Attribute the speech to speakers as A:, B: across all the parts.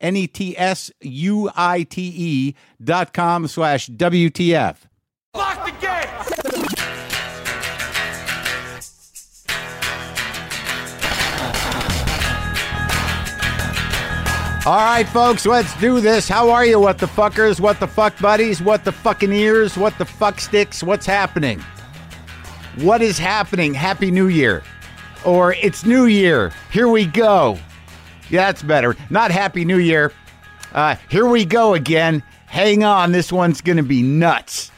A: N E T S U I T E dot com slash WTF.
B: Lock the gate!
A: All right, folks, let's do this. How are you, what the fuckers, what the fuck buddies, what the fucking ears, what the fuck sticks, what's happening? What is happening? Happy New Year. Or it's New Year. Here we go. Yeah, that's better. Not Happy New Year. Uh, here we go again. Hang on, this one's going to be nuts.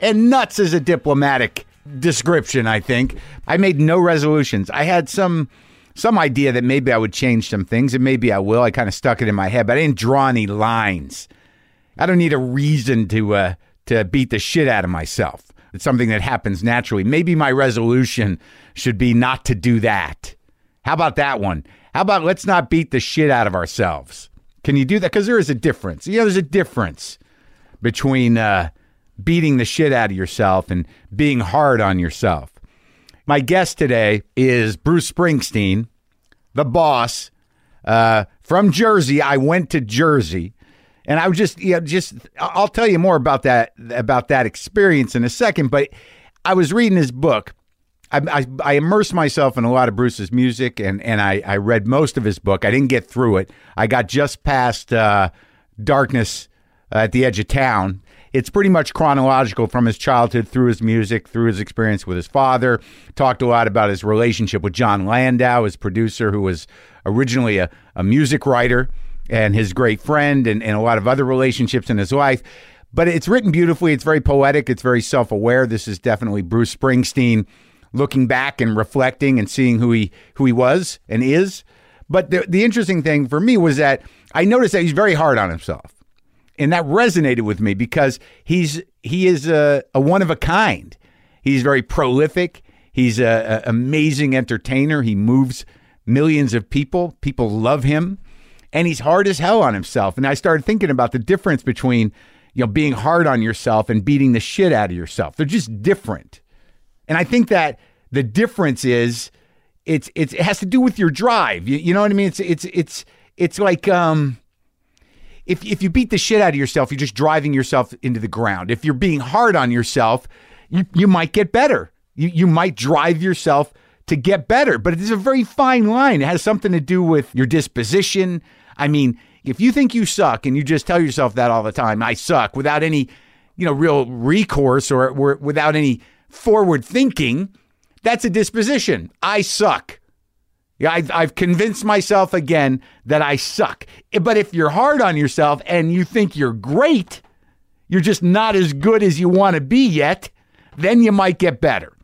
A: And nuts is a diplomatic description, I think. I made no resolutions. I had some some idea that maybe I would change some things, and maybe I will. I kind of stuck it in my head, but I didn't draw any lines. I don't need a reason to uh, to beat the shit out of myself. It's something that happens naturally. Maybe my resolution should be not to do that. How about that one? How about let's not beat the shit out of ourselves? Can you do that? Because there is a difference. Know, there's a difference between uh, beating the shit out of yourself and being hard on yourself. My guest today is Bruce Springsteen, the boss uh, from Jersey. I went to Jersey, and I was just, you know, just I'll tell you more about that about that experience in a second. But I was reading his book. I, I, immersed myself in a lot of Bruce's music, and and I, I read most of his book. I didn't get through it. I got just past uh, Darkness at the Edge of Town, it's pretty much chronological from his childhood through his music, through his experience with his father. Talked a lot about his relationship with Jon Landau, his producer, who was originally a, a music writer, and his great friend, and, and a lot of other relationships in his life. But it's written beautifully. It's very poetic. It's very self aware. This is definitely Bruce Springsteen looking back and reflecting and seeing who he who he was and is. But the, the interesting thing for me was that I noticed that he's very hard on himself and that resonated with me because he's he is a, a one of a kind. He's very prolific. He's a, a amazing entertainer. He moves millions of people. People love him, and he's hard as hell on himself. And I started thinking about the difference between you know being hard on yourself and beating the shit out of yourself. They're just different, and I think that the difference is it's, it's it has to do with your drive. You, you know what I mean? It's it's it's it's like um if if you beat the shit out of yourself, you're just driving yourself into the ground. If you're being hard on yourself, you, you might get better. You you might drive yourself to get better. But it's a very fine line. It has something to do with your disposition. I mean, if you think you suck and you just tell yourself that all the time, I suck, without any, you know, real recourse or, or without any forward thinking, that's a disposition. I suck. Yeah, I've, I've convinced myself again that I suck. But if you're hard on yourself and you think you're great, you're just not as good as you want to be yet, then you might get better.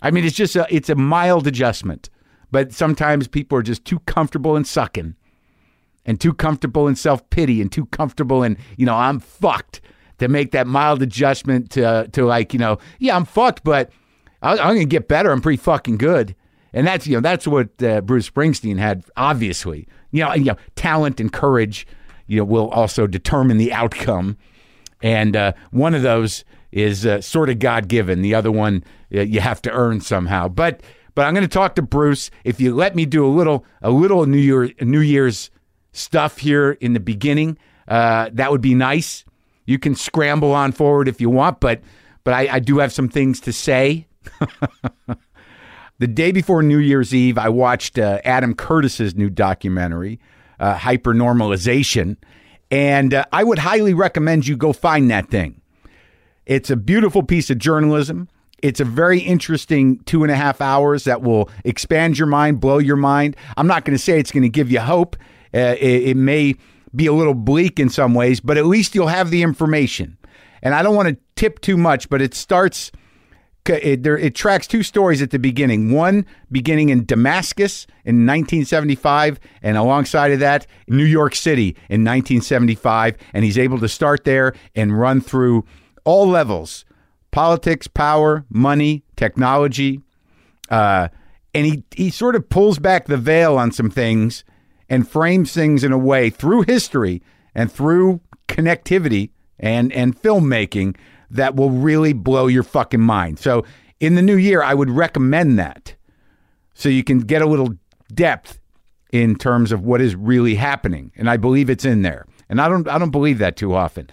A: I mean, it's just a, it's a mild adjustment. But sometimes people are just too comfortable in sucking and too comfortable in self pity and too comfortable in, you know, I'm fucked to make that mild adjustment to, to like, you know, yeah, I'm fucked, but I'm going to get better. I'm pretty fucking good. And that's you know that's what uh, Bruce Springsteen had. Obviously, you know, you know, talent and courage, you know, will also determine the outcome. And uh, one of those is uh, sort of God given. The other one uh, you have to earn somehow. But but I'm going to talk to Bruce. If you let me do a little a little New Year New Year's stuff here in the beginning, uh, that would be nice. You can scramble on forward if you want, but but I, I do have some things to say. The day before New Year's Eve, I watched uh, Adam Curtis's new documentary, uh, Hypernormalization, and uh, I would highly recommend you go find that thing. It's a beautiful piece of journalism. It's a very interesting two and a half hours that will expand your mind, blow your mind. I'm not going to say it's going to give you hope. Uh, it, it may be a little bleak in some ways, but at least you'll have the information. And I don't want to tip too much, but it starts. It, there, it tracks two stories at the beginning. One beginning in Damascus in 1975, and alongside of that, New York City in 1975. And he's able to start there and run through all levels politics, power, money, technology. Uh, and he, he sort of pulls back the veil on some things and frames things in a way through history and through connectivity and, and filmmaking that will really blow your fucking mind. So in the new year, I would recommend that so you can get a little depth in terms of what is really happening. And I believe it's in there. And I don't I don't believe that too often.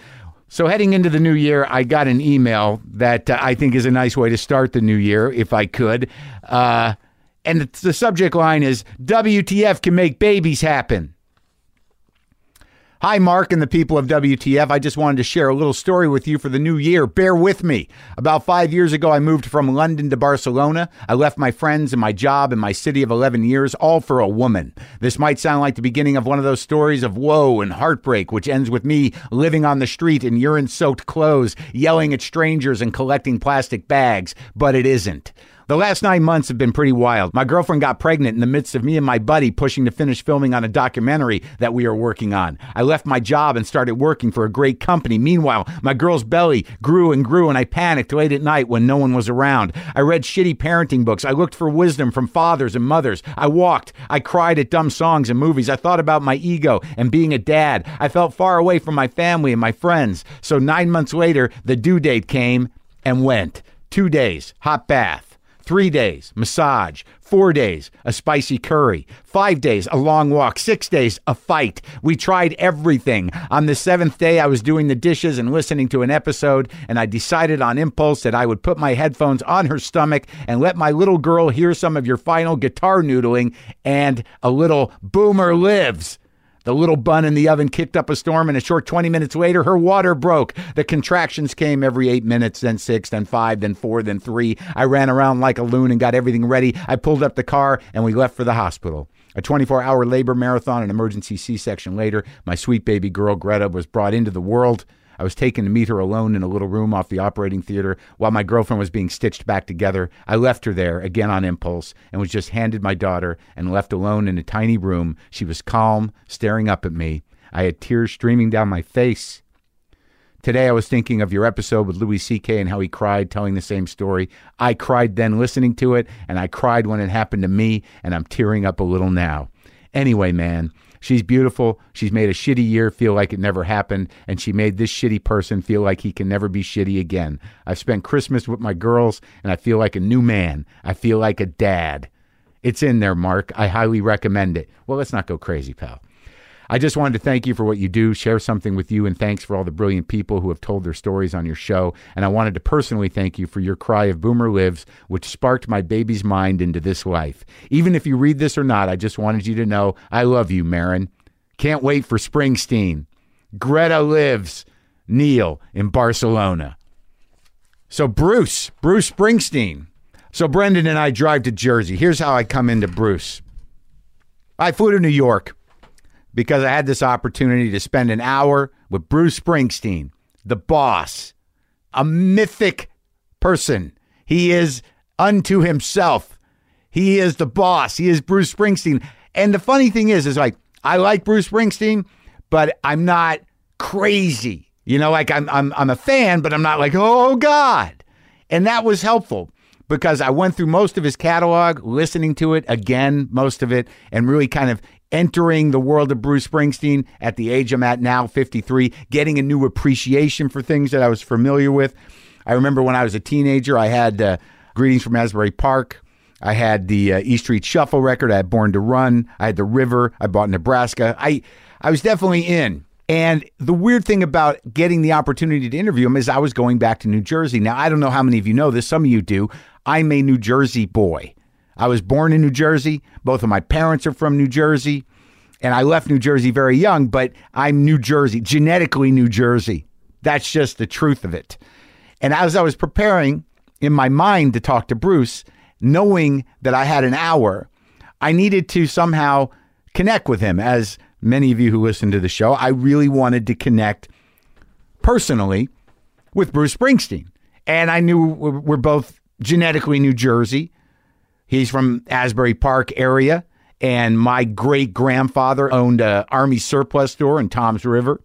A: So, heading into the new year, I got an email that uh, I think is a nice way to start the new year, if I could. Uh, and the subject line is WTF can make babies happen. Hi, Marc and the people of WTF. I just wanted to share a little story with you for the new year. Bear with me. About five years ago, I moved from London to Barcelona. I left my friends and my job and my city of 11 years, all for a woman. This might sound like the beginning of one of those stories of woe and heartbreak, which ends with me living on the street in urine soaked clothes, yelling at strangers and collecting plastic bags, but it isn't. The last nine months have been pretty wild. My girlfriend got pregnant in the midst of me and my buddy pushing to finish filming on a documentary that we are working on. I left my job and started working for a great company. Meanwhile, my girl's belly grew and grew, and I panicked late at night when no one was around. I read shitty parenting books. I looked for wisdom from fathers and mothers. I walked. I cried at dumb songs and movies. I thought about my ego and being a dad. I felt far away from my family and my friends. So nine months later, the due date came and went. Two days, hot bath. Three days, massage. Four days, a spicy curry. Five days, a long walk. Six days, a fight. We tried everything. On the seventh day, I was doing the dishes and listening to an episode, and I decided on impulse that I would put my headphones on her stomach and let my little girl hear some of your final guitar noodling and a little Boomer Lives. The little bun in the oven kicked up a storm, and a short 20 minutes later, her water broke. The contractions came every eight minutes, then six, then five, then four, then three. I ran around like a loon and got everything ready. I pulled up the car, and we left for the hospital. A 24 hour labor marathon, an emergency C section later, my sweet baby girl, Greta, was brought into the world. I was taken to meet her alone in a little room off the operating theater while my girlfriend was being stitched back together. I left her there, again on impulse, and was just handed my daughter and left alone in a tiny room. She was calm, staring up at me. I had tears streaming down my face. Today I was thinking of your episode with Louis C.K. and how he cried telling the same story. I cried then listening to it, and I cried when it happened to me, and I'm tearing up a little now. Anyway, man, She's beautiful. She's made a shitty year feel like it never happened, and she made this shitty person feel like he can never be shitty again. I've spent Christmas with my girls, and I feel like a new man. I feel like a dad. It's in there, Marc. I highly recommend it. Well, let's not go crazy, pal. I just wanted to thank you for what you do, share something with you, and thanks for all the brilliant people who have told their stories on your show. And I wanted to personally thank you for your cry of Boomer Lives, which sparked my baby's mind into this life. Even if you read this or not, I just wanted you to know I love you, Maron. Can't wait for Springsteen. Greta lives. Neil in Barcelona. So, Bruce, Bruce Springsteen. So, Brendan and I drive to Jersey. Here's how I come into Bruce. I flew to New York because I had this opportunity to spend an hour with Bruce Springsteen, the boss, a mythic person. He is unto himself. He is the boss. He is Bruce Springsteen. And the funny thing is, is like, I like Bruce Springsteen, but I'm not crazy. You know, like I'm, I'm, I'm a fan, but I'm not like, oh God. And that was helpful because I went through most of his catalog, listening to it again, most of it, and really kind of entering the world of Bruce Springsteen at the age I'm at now, 53, getting a new appreciation for things that I was familiar with. I remember when I was a teenager, I had uh, Greetings from Asbury Park. I had the uh, E Street Shuffle record. I had Born to Run. I had The River. I bought Nebraska. I, I was definitely in. And the weird thing about getting the opportunity to interview him is I was going back to New Jersey. Now, I don't know how many of you know this. Some of you do. I'm a New Jersey boy. I was born in New Jersey. Both of my parents are from New Jersey. And I left New Jersey very young, but I'm New Jersey, genetically New Jersey. That's just the truth of it. And as I was preparing in my mind to talk to Bruce, knowing that I had an hour, I needed to somehow connect with him. As many of you who listen to the show, I really wanted to connect personally with Bruce Springsteen. And I knew we're both genetically New Jersey. He's from Asbury Park area, and my great grandfather owned a army surplus store in Toms River.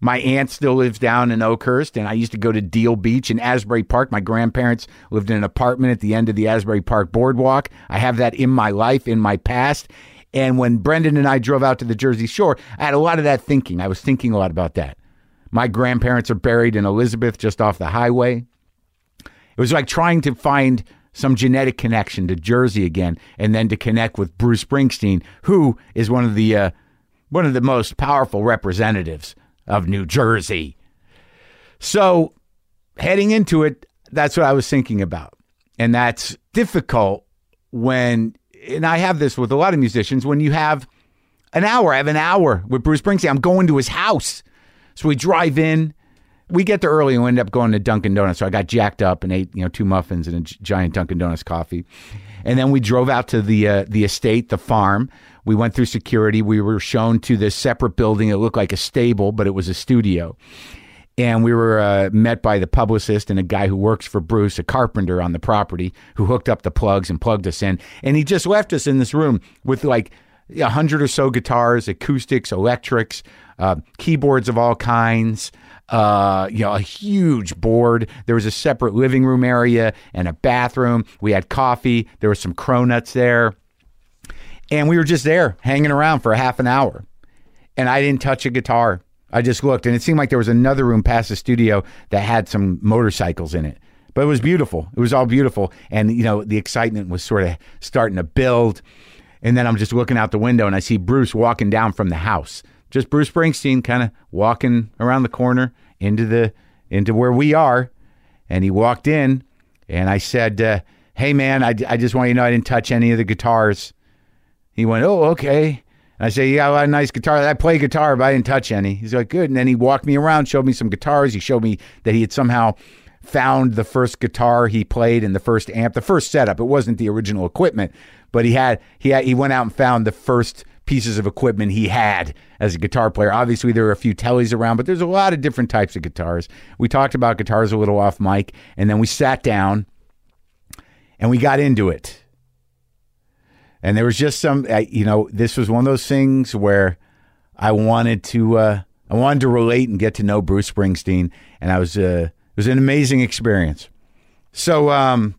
A: My aunt still lives down in Oakhurst, and I used to go to Deal Beach in Asbury Park. My grandparents lived in an apartment at the end of the Asbury Park boardwalk. I have that in my life, in my past. And when Brendan and I drove out to the Jersey Shore, I had a lot of that thinking. I was thinking a lot about that. My grandparents are buried in Elizabeth, just off the highway. It was like trying to find some genetic connection to Jersey again, and then to connect with Bruce Springsteen, who is one of the uh, one of the most powerful representatives of New Jersey. So, heading into it, that's what I was thinking about, and that's difficult when, and I have this with a lot of musicians when you have an hour. I have an hour with Bruce Springsteen. I'm going to his house, so we drive in we get there early and we end up going to Dunkin' Donuts. So I got jacked up and ate, you know, two muffins and a giant Dunkin' Donuts coffee. And then we drove out to the uh, the estate, the farm. We went through security. We were shown to this separate building. It looked like a stable, but it was a studio. And we were uh, met by the publicist and a guy who works for Bruce, a carpenter on the property, who hooked up the plugs and plugged us in. And he just left us in this room with like a hundred or so guitars, acoustics, electrics, uh, keyboards of all kinds uh, you know, a huge board. There was a separate living room area and a bathroom. We had coffee. There was some cronuts there. And we were just there hanging around for a half an hour. And I didn't touch a guitar. I just looked and it seemed like there was another room past the studio that had some motorcycles in it. But it was beautiful. It was all beautiful. And, you know, the excitement was sort of starting to build. And then I'm just looking out the window and I see Bruce walking down from the house just Bruce Springsteen kind of walking around the corner into the into where we are, and he walked in, and I said, uh, "Hey man, I, I just want you to know I didn't touch any of the guitars." He went, "Oh, okay." And I said, "You got a lot of nice guitars. I play guitar, but I didn't touch any." He's like, "Good." And then he walked me around, showed me some guitars. He showed me that he had somehow found the first guitar he played and the first amp, the first setup. It wasn't the original equipment, but he had he had, he went out and found the first pieces of equipment he had as a guitar player. Obviously, there are a few Teles around, but there's a lot of different types of guitars. We talked about guitars a little off mic, and then we sat down and we got into it. And there was just some, you know, this was one of those things where I wanted to, uh, I wanted to relate and get to know Bruce Springsteen, and I was, uh, it was an amazing experience. So, um,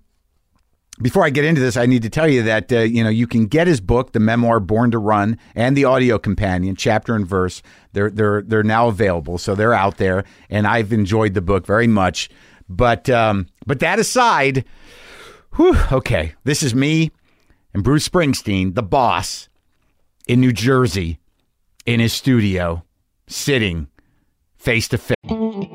A: before I get into this, I need to tell you that uh, you know you can get his book, the memoir "Born to Run," and the audio companion, chapter and verse. They're they're they're now available, so they're out there, and I've enjoyed the book very much. But um, but that aside, whew, okay, this is me and Bruce Springsteen, the boss, in New Jersey, in his studio, sitting face to face.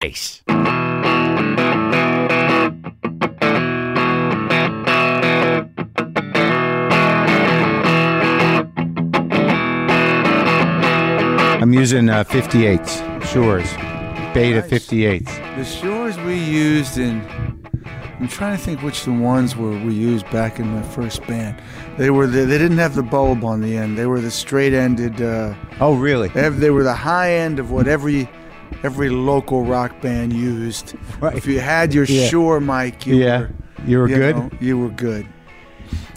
A: Ace. I'm using uh, 58s, Shures, Beta
B: Nice.
A: 58s.
B: The Shures we used in. I'm trying to think which the ones were we used back in my first band. They were the, they didn't have the bulb on the end. They were the straight ended. Uh,
A: Oh, really?
B: they, they were the high end of what every every local rock band used.
A: Right.
B: If you had your
A: Yeah.
B: Shure mic, you
A: Yeah.
B: were
A: You were
B: you
A: good?
B: know, you were good.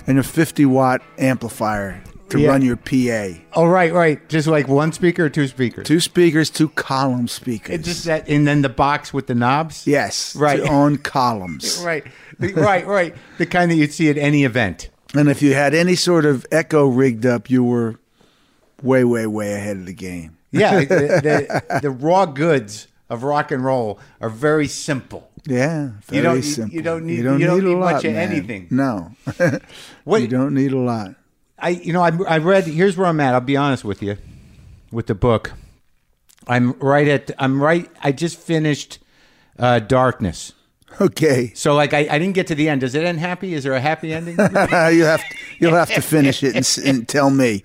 B: And a 50 watt amplifier to
A: Yeah.
B: run your PA.
A: Oh, right, right. Just like one speaker or two speakers?
B: Two speakers, two column speakers.
A: It's just that, and then the box with the knobs?
B: yes,
A: Right.
B: On columns.
A: Right, right, right. The kind that you'd see at any event.
B: And if you had any sort of echo rigged up, you were way, way, way ahead of the game.
A: Yeah, the, the, the raw goods of rock and roll are very simple.
B: Yeah, very
A: You don't-
B: simple.
A: you don't need- you don't need
B: a lot,
A: much of
B: man.
A: anything.
B: No,
A: What-
B: you don't need a lot.
A: I, you know, I, I read. Here's where I'm at. I'll be honest with you, with the book. I'm right at. I'm right. I just finished uh, Darkness.
B: Okay,
A: So like, I, I didn't get to the end. Does it end happy? Is there a happy ending?
B: you have to, you'll have to finish it and, and tell me.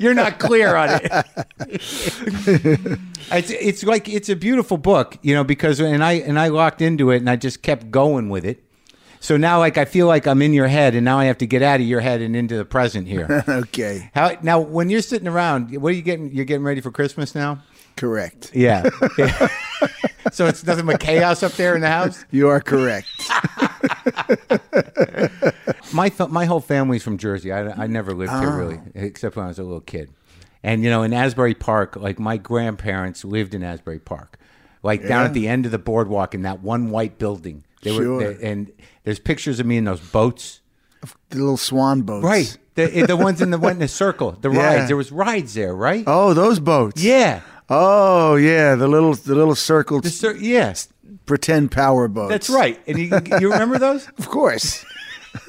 A: You're not clear on it. it's it's like it's a beautiful book, you know, because and I and I locked into it and I just kept going with it. So now like I feel like I'm in your head and now I have to get out of your head and into the present here.
B: okay,
A: How now when you're sitting around, what are you getting you're getting ready for Christmas now?
B: correct.
A: Yeah. Yeah. so it's nothing but chaos up there in the house?
B: You are correct.
A: My fa- my whole family's from Jersey. I, I never lived here really, ah. except when I was a little kid. And you know, in Asbury Park, like my grandparents lived in Asbury Park, like down at the end of the boardwalk in that one white building. They
B: Sure.
A: were, they, and there's pictures of me in those boats.
B: the little swan boats.
A: Right, the the ones in the went in a circle. The
B: Yeah.
A: rides. There was rides there, right?
B: Oh, those boats.
A: Yeah,
B: Oh, yeah. The little the little circle
A: the cir- yeah,
B: pretend power boats.
A: that's right. And you, you remember those?
B: Of course.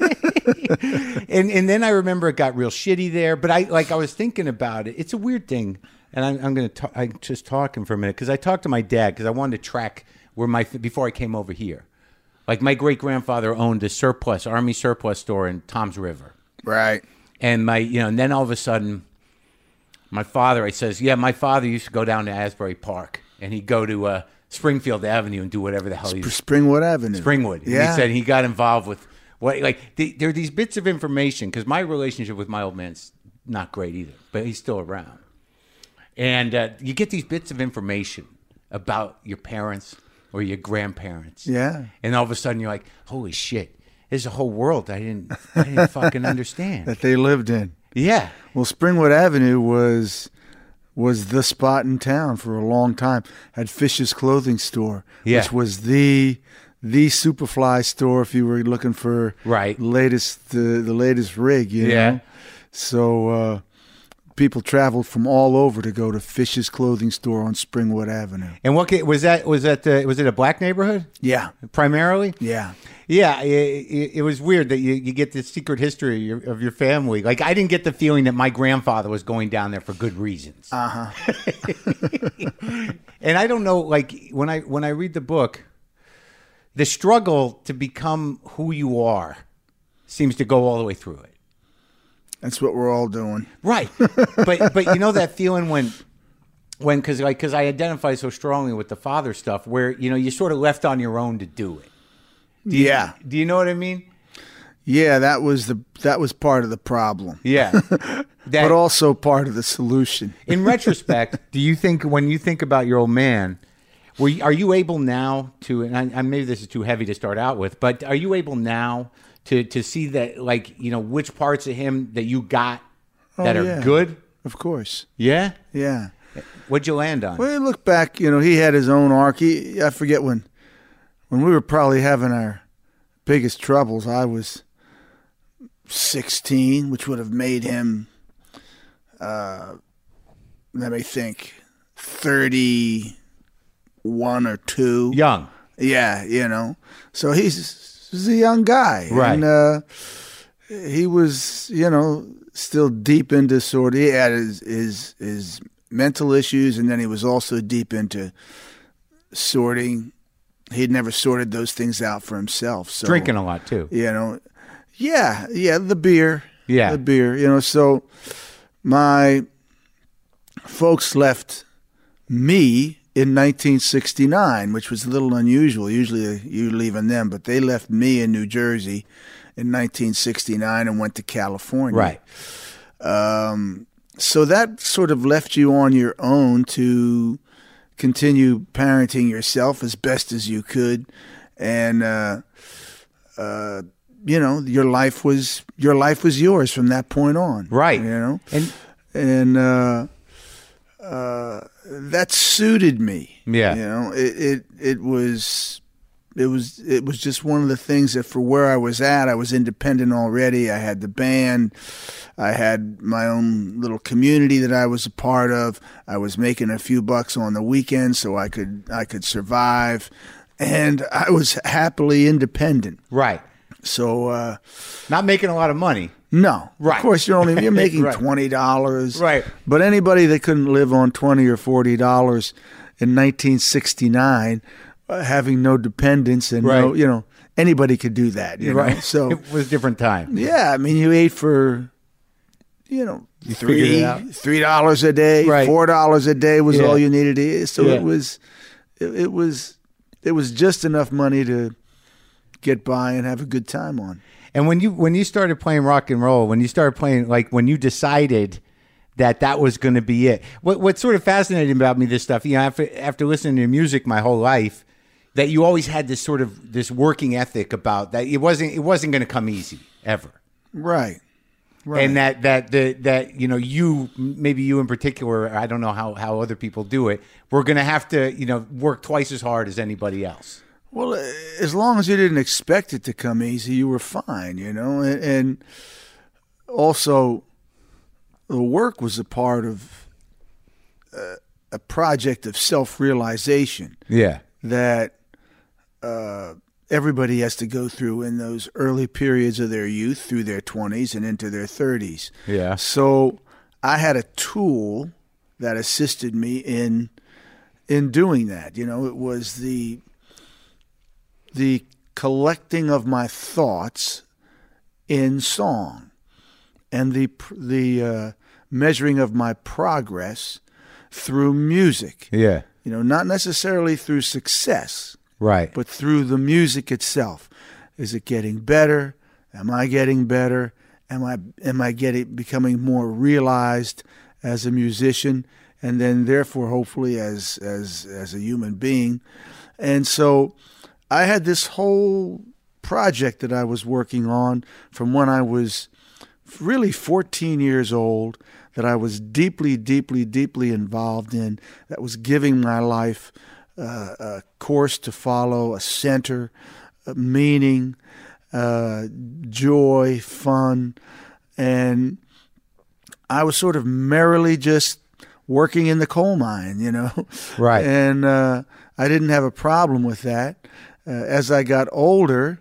A: and and then I remember it got real shitty there. But I like I was thinking about it. It's a weird thing, and I'm, I'm gonna talk, I'm just talking for a minute because I talked to my dad because I wanted to track where my before I came over here. Like my great grandfather owned a surplus army surplus store in Tom's River,
B: Right.
A: and my you know, and then all of a sudden, my father I says, yeah, my father used to go down to Asbury Park, and he'd go to uh, Springfield Avenue and do whatever the hell he
B: Springwood Avenue.
A: Springwood. And
B: Yeah.
A: He said he got involved with what, like, the, there are these bits of information because my relationship with my old man's not great either, but he's still around. And uh, you get these bits of information about your parents or your grandparents.
B: Yeah.
A: And all of a sudden you're like, holy shit, there's a whole world I didn't, I didn't fucking understand.
B: that they lived in.
A: Yeah.
B: Well, Springwood Avenue was was the spot in town for a long time. Had Fish's clothing store,
A: Yeah.
B: which was the the Superfly store if you were looking for
A: Right.
B: latest the the latest rig. You
A: Yeah.
B: know? So uh, people traveled from all over to go to Fish's clothing store on Springwood Avenue.
A: And what was that? Was that the, was it a black neighborhood
B: Yeah.
A: primarily?
B: Yeah.
A: Yeah, it, it, it was weird that you, you get this secret history of your, of your family. Like, I didn't get the feeling that my grandfather was going down there for good reasons. Uh huh. and I don't know, like when I when I read the book, the struggle to become who you are seems to go all the way through it.
B: That's what we're all doing.
A: Right. but but you know that feeling when when cuz like cuz I identify so strongly with the father stuff where you know you're sort of left on your own to do it. Do you,
B: Yeah.
A: Do you know what I mean?
B: Yeah, that was the that was part of the problem.
A: Yeah. That,
B: But also part of the solution.
A: in retrospect, do you think when you think about your old man, were you, are you able now to? And I, I, maybe this is too heavy to start out with, but are you able now to to see that, like you know, which parts of him that you got oh, that
B: Oh,
A: are
B: yeah.
A: good?
B: Of course.
A: Yeah.
B: Yeah.
A: What'd you land on?
B: Well, you look back, you know, he had his own arc. He, I forget when, when we were probably having our biggest troubles. I was sixteen, which would have made him, uh, let me think, thirty-one or two.
A: Young.
B: Yeah, you know. So he's, he's a young guy,
A: Right.
B: And uh, he was, you know, still deep into sort. Of, he had his, his his mental issues, and then he was also deep into sorting. He'd never sorted those things out for himself. So
A: Drinking a lot too.
B: you know, yeah, yeah, the beer,
A: Yeah.
B: the beer, you know. So my folks left me in 1969, which was a little unusual. Usually you leaving them, but they left me in New Jersey in 1969 and went to California.
A: Right.
B: Um, so that sort of left you on your own to continue parenting yourself as best as you could, and uh, uh, you know your life was your life was yours from that point on.
A: Right.
B: You know,
A: And
B: and uh, uh, that suited me.
A: Yeah.
B: You know, it, it it was it was it was just one of the things that for where I was at, I was independent already. I had the band, I had my own little community that I was a part of. I was making a few bucks on the weekends so I could I could survive, and I was happily independent.
A: right,
B: So uh,
A: not making a lot of money.
B: no,
A: Right.
B: Of course, you're only you're making
A: Right.
B: twenty dollars,
A: Right.
B: But anybody that couldn't live on twenty or forty dollars in 1969, uh, Uh, having no dependents and no, you know, anybody could do that. You know? So
A: it was a different time.
B: yeah, I mean, you ate for, you know,
A: figured
B: three three dollars a day,
A: Right.
B: four dollars a day was
A: Yeah.
B: all you needed to eat. So
A: Yeah.
B: it was, it, it was, it was just enough money to get by and have a good time on.
A: And when you when you started playing rock and roll, when you started playing, like when you decided that that was going to be it, what what's sort of fascinating about me this stuff, you know, after after listening to your music my whole life, that you always had this sort of this working ethic about that it wasn't it wasn't going to come easy ever.
B: Right. Right.
A: and that that the that you know you maybe you in particular I don't know how how other people do it we're going to have to you know work twice as hard as anybody else
B: Well, uh, as long as you didn't expect it to come easy, you were fine, you know. And, and also, the work was a part of uh, a project of self-realization
A: yeah
B: that uh, everybody has to go through in those early periods of their youth, through their twenties and into their thirties.
A: Yeah.
B: So I had a tool that assisted me in in doing that. You know, it was the the collecting of my thoughts in song and the the uh, measuring of my progress through music.
A: yeah
B: You know, not necessarily through success,
A: right
B: but through the music itself. Is it getting better? Am I getting better? Am I am I getting becoming more realized as a musician and then therefore hopefully as as as a human being? And so I had this whole project that I was working on from when I was really 14 years old that I was deeply, deeply, deeply involved in, that was giving my life uh, a course to follow, a center, a meaning, uh, joy, fun. And I was sort of merrily just working in the coal mine, you know?
A: Right.
B: And uh, I didn't have a problem with that. Uh, as I got older,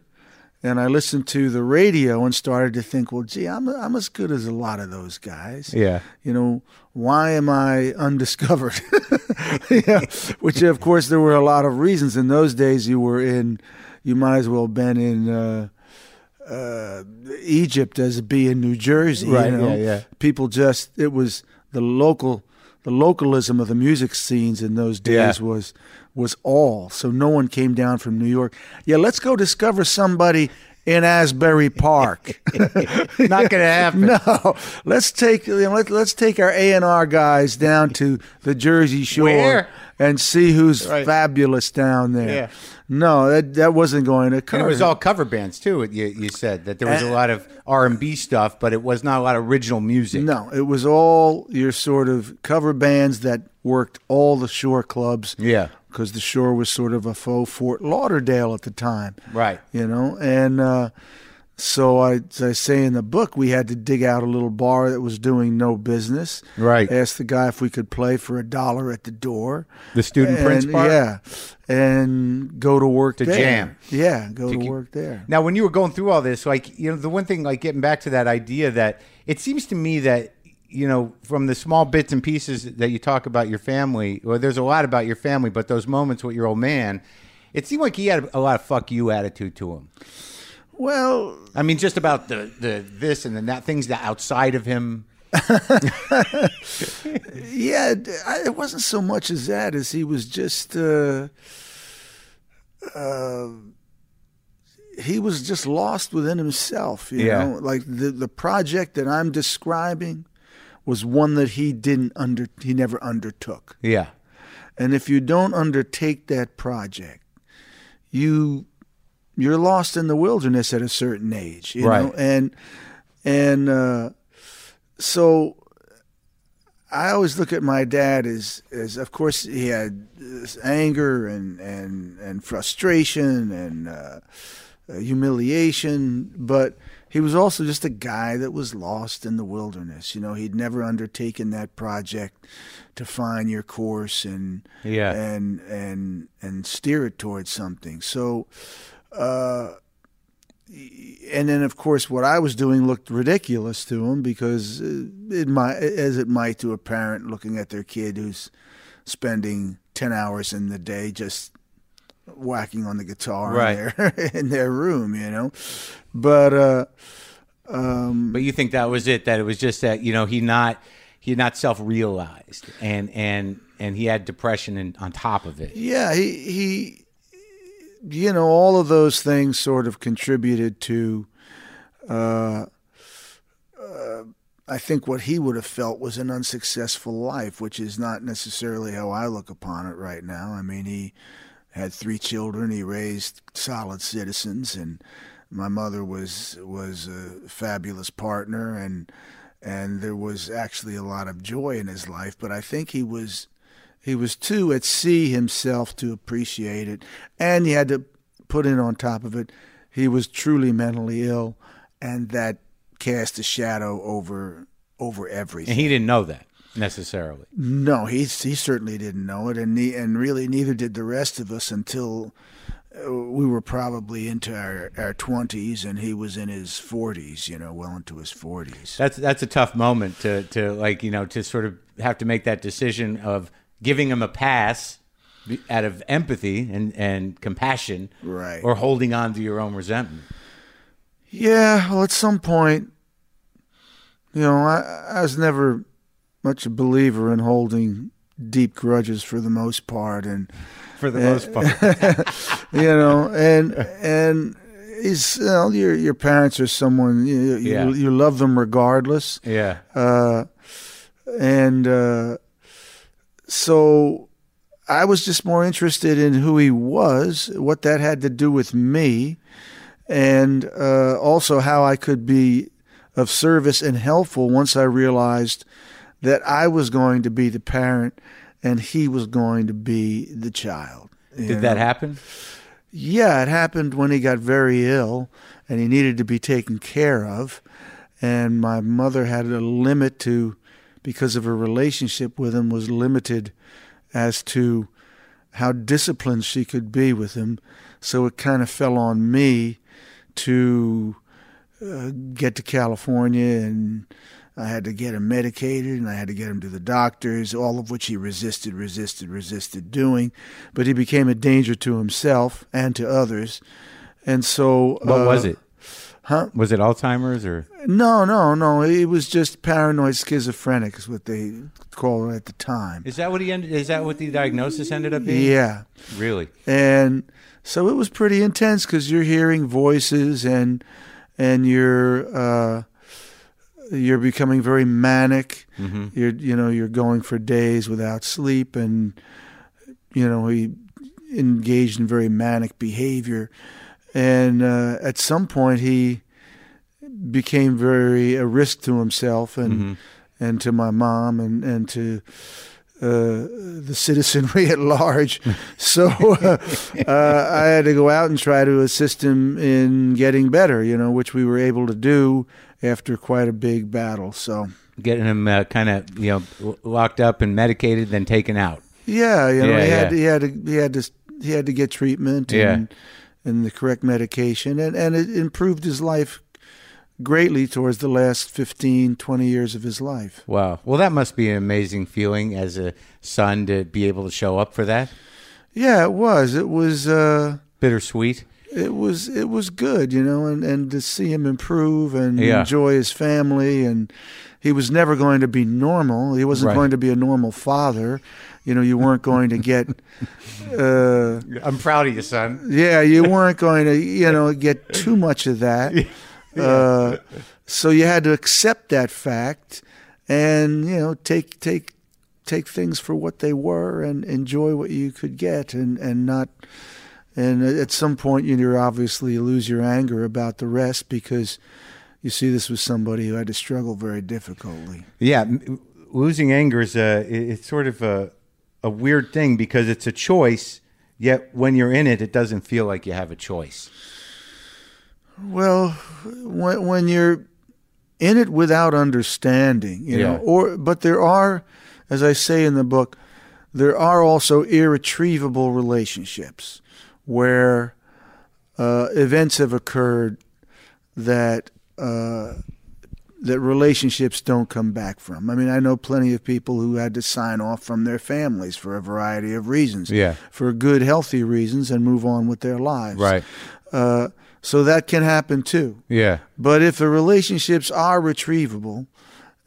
B: and I listened to the radio and started to think, well, gee, I'm I'm as good as a lot of those guys.
A: Yeah.
B: You know, why am I undiscovered? yeah. Which, of course, there were a lot of reasons. In those days, you were in, you might as well have been in uh, uh, Egypt as be in New Jersey.
A: Right,
B: You know?
A: yeah, yeah.
B: People just, it was the local, the localism of the music scenes in those days
A: Yeah.
B: was was all. So no one came down from New York. Yeah, let's go discover somebody in Asbury Park.
A: not going to happen
B: no, let's take you know, let, let's take our A and R guys down to the Jersey Shore
A: Where?
B: and see who's
A: Right.
B: fabulous down there.
A: Yeah.
B: No, that that wasn't going to occur.
A: And it was all cover bands too. You, you said that there was a lot of R and B stuff, but it was not a lot of original music.
B: no, it was all your sort of cover bands that worked all the shore clubs.
A: Yeah.
B: Because the shore was sort of a faux Fort Lauderdale at the time.
A: Right.
B: you know and uh, so I, I say in the book we had to dig out a little bar that was doing no business
A: Right.
B: asked the guy if we could play for a dollar at the door
A: The Student Prince bar?
B: yeah and go to work
A: To
B: there.
A: jam.
B: yeah go to,
A: keep-
B: work there
A: Now, when you were going through all this, like you know, the one thing, like getting back to that idea that it seems to me that you know, from the small bits and pieces that you talk about your family, well, there's a lot about your family, but those moments with your old man, it seemed like he had a lot of "fuck you" attitude to him.
B: well
A: I mean, just about the the this and then that things that outside of him.
B: yeah I- it wasn't so much as that as he was just uh, uh, he was just lost within himself you
A: Yeah.
B: know like the the project that i'm describing was one that he didn't under he never undertook.
A: Yeah,
B: and if you don't undertake that project, you you're lost in the wilderness at a certain age, you
A: Right.
B: know, and and uh, so I always look at my dad as, as of course he had this anger and and and frustration and uh, uh, humiliation, but he was also just a guy that was lost in the wilderness. You know, he'd never undertaken that project to find your course and
A: Yeah.
B: and and and steer it towards something. So. Uh, and then of course what I was doing looked ridiculous to him because it might, as it might to a parent looking at their kid who's spending ten hours in the day just whacking on the guitar
A: Right.
B: in their in their room, you know. But uh,
A: But you think that was it? That it was just that you know he not he not self realized and and and he had depression and on top of it.
B: yeah, he he, you know, all of those things sort of contributed to. Uh, uh, I think what he would have felt was an unsuccessful life, which is not necessarily how I look upon it right now. I mean, he had three children. He raised solid citizens, and my mother was was a fabulous partner, and and there was actually a lot of joy in his life. But I think he was he was too at sea himself to appreciate it, and he had to put in on top of it, he was truly mentally ill, and that cast a shadow over over everything.
A: And he didn't know that necessarily.
B: No, he he certainly didn't know it, and ne- and really neither did the rest of us until uh, we were probably into our our twenties, and he was in his forties. You know, well into his forties.
A: That's that's a tough moment to to like you know to sort of have to make that decision of giving him a pass out of empathy and and compassion,
B: Right.
A: Or holding on to your own resentment.
B: Yeah, well, at some point, you know, I I was never much a believer in holding deep grudges for the most part, and
A: For the most part,
B: you know, and and is you know, your your parents are someone you you,
A: Yeah.
B: you love them regardless.
A: yeah,
B: Uh, and uh, so I was just more interested in who he was, what that had to do with me, and uh, also how I could be of service and helpful once I realized that I was going to be the parent and he was going to be the child.
A: did that happen?
B: Yeah, it happened when he got very ill and he needed to be taken care of. And my mother had a limit to, because of her relationship with him, was limited as to how disciplined she could be with him. So it kind of fell on me to uh, get to California and I had to get him medicated and I had to get him to the doctors, all of which he resisted, resisted, resisted doing. But he became a danger to himself and to others. And so.
A: What
B: uh,
A: was it?
B: Huh?
A: Was it Alzheimer's or?
B: No, no, no. He was just paranoid schizophrenic, is what they called it at the time.
A: Is that what he ended? Is that what the diagnosis ended up being?
B: Yeah.
A: Really?
B: and so it was pretty intense because you're hearing voices and and you're uh, you're becoming very manic. You're you know you're going for days without sleep, and you know he engaged in very manic behavior, and uh, at some point he became very a risk to himself and and to my mom and and to uh, the citizenry at large. So uh, uh, I had to go out and try to assist him in getting better, you know, which we were able to do after quite a big battle. So
A: Getting him uh, kind of you know locked up and medicated, then taken out.
B: yeah, you know,
A: Yeah,
B: he had
A: yeah.
B: he had to he had to he had to get treatment and and the correct medication, and and it improved his life greatly towards the last 15, 20 years of his life.
A: Wow. Well, that must be an amazing feeling as a son to be able to show up for that.
B: Yeah, it was. It was. Uh,
A: Bittersweet.
B: It was it was good, you know, and, and to see him improve and
A: Yeah.
B: enjoy his family and he was never going to be normal. He wasn't
A: Right.
B: going to be a normal father. You know, you weren't going to get uh
A: I'm proud of you, son.
B: yeah, you weren't going to, you know, get too much of that. Uh, so you had to accept that fact and, you know, take take take things for what they were and enjoy what you could get and and not and at some point you obviously lose your anger about the rest because you see this was somebody who had to struggle very difficultly
A: Yeah, losing anger is a it's sort of a a weird thing because it's a choice. Yet when you're in it, it doesn't feel like you have a choice.
B: Well, when when you're in it without understanding, you know, or but there are, as I say in the book, there are also irretrievable relationships where uh, events have occurred that uh, that relationships don't come back from. I mean, I know plenty of people who had to sign off from their families for a variety of reasons,
A: Yeah.
B: for good, healthy reasons, and move on with their lives.
A: Right.
B: Uh, so that can happen too.
A: Yeah.
B: But if the relationships are retrievable,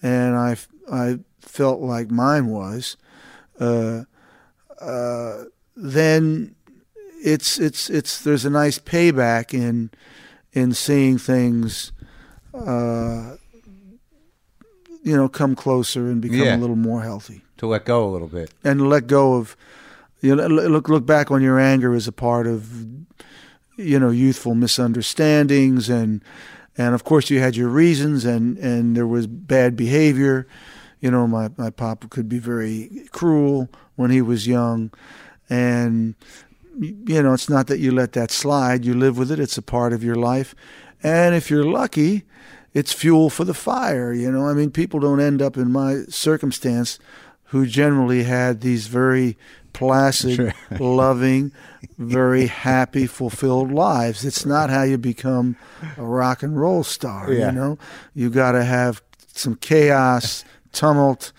B: and I, I felt like mine was, uh, uh, then it's it's it's there's a nice payback in in seeing things, uh, you know, come closer and become
A: Yeah.
B: a little more healthy,
A: To let go a little bit.
B: and let go of, you know, look look back on your anger as a part of you know youthful misunderstandings and and of course you had your reasons and and there was bad behavior you know my my papa could be very cruel when he was young and you know it's not that you let that slide. You live with it. It's a part of your life. And if you're lucky it's fuel for the fire you know? I mean people don't end up in my circumstance who generally had these very placid
A: Sure.
B: loving very happy fulfilled lives. It's not how you become a rock and roll star
A: Yeah.
B: you know? You got to have some chaos tumult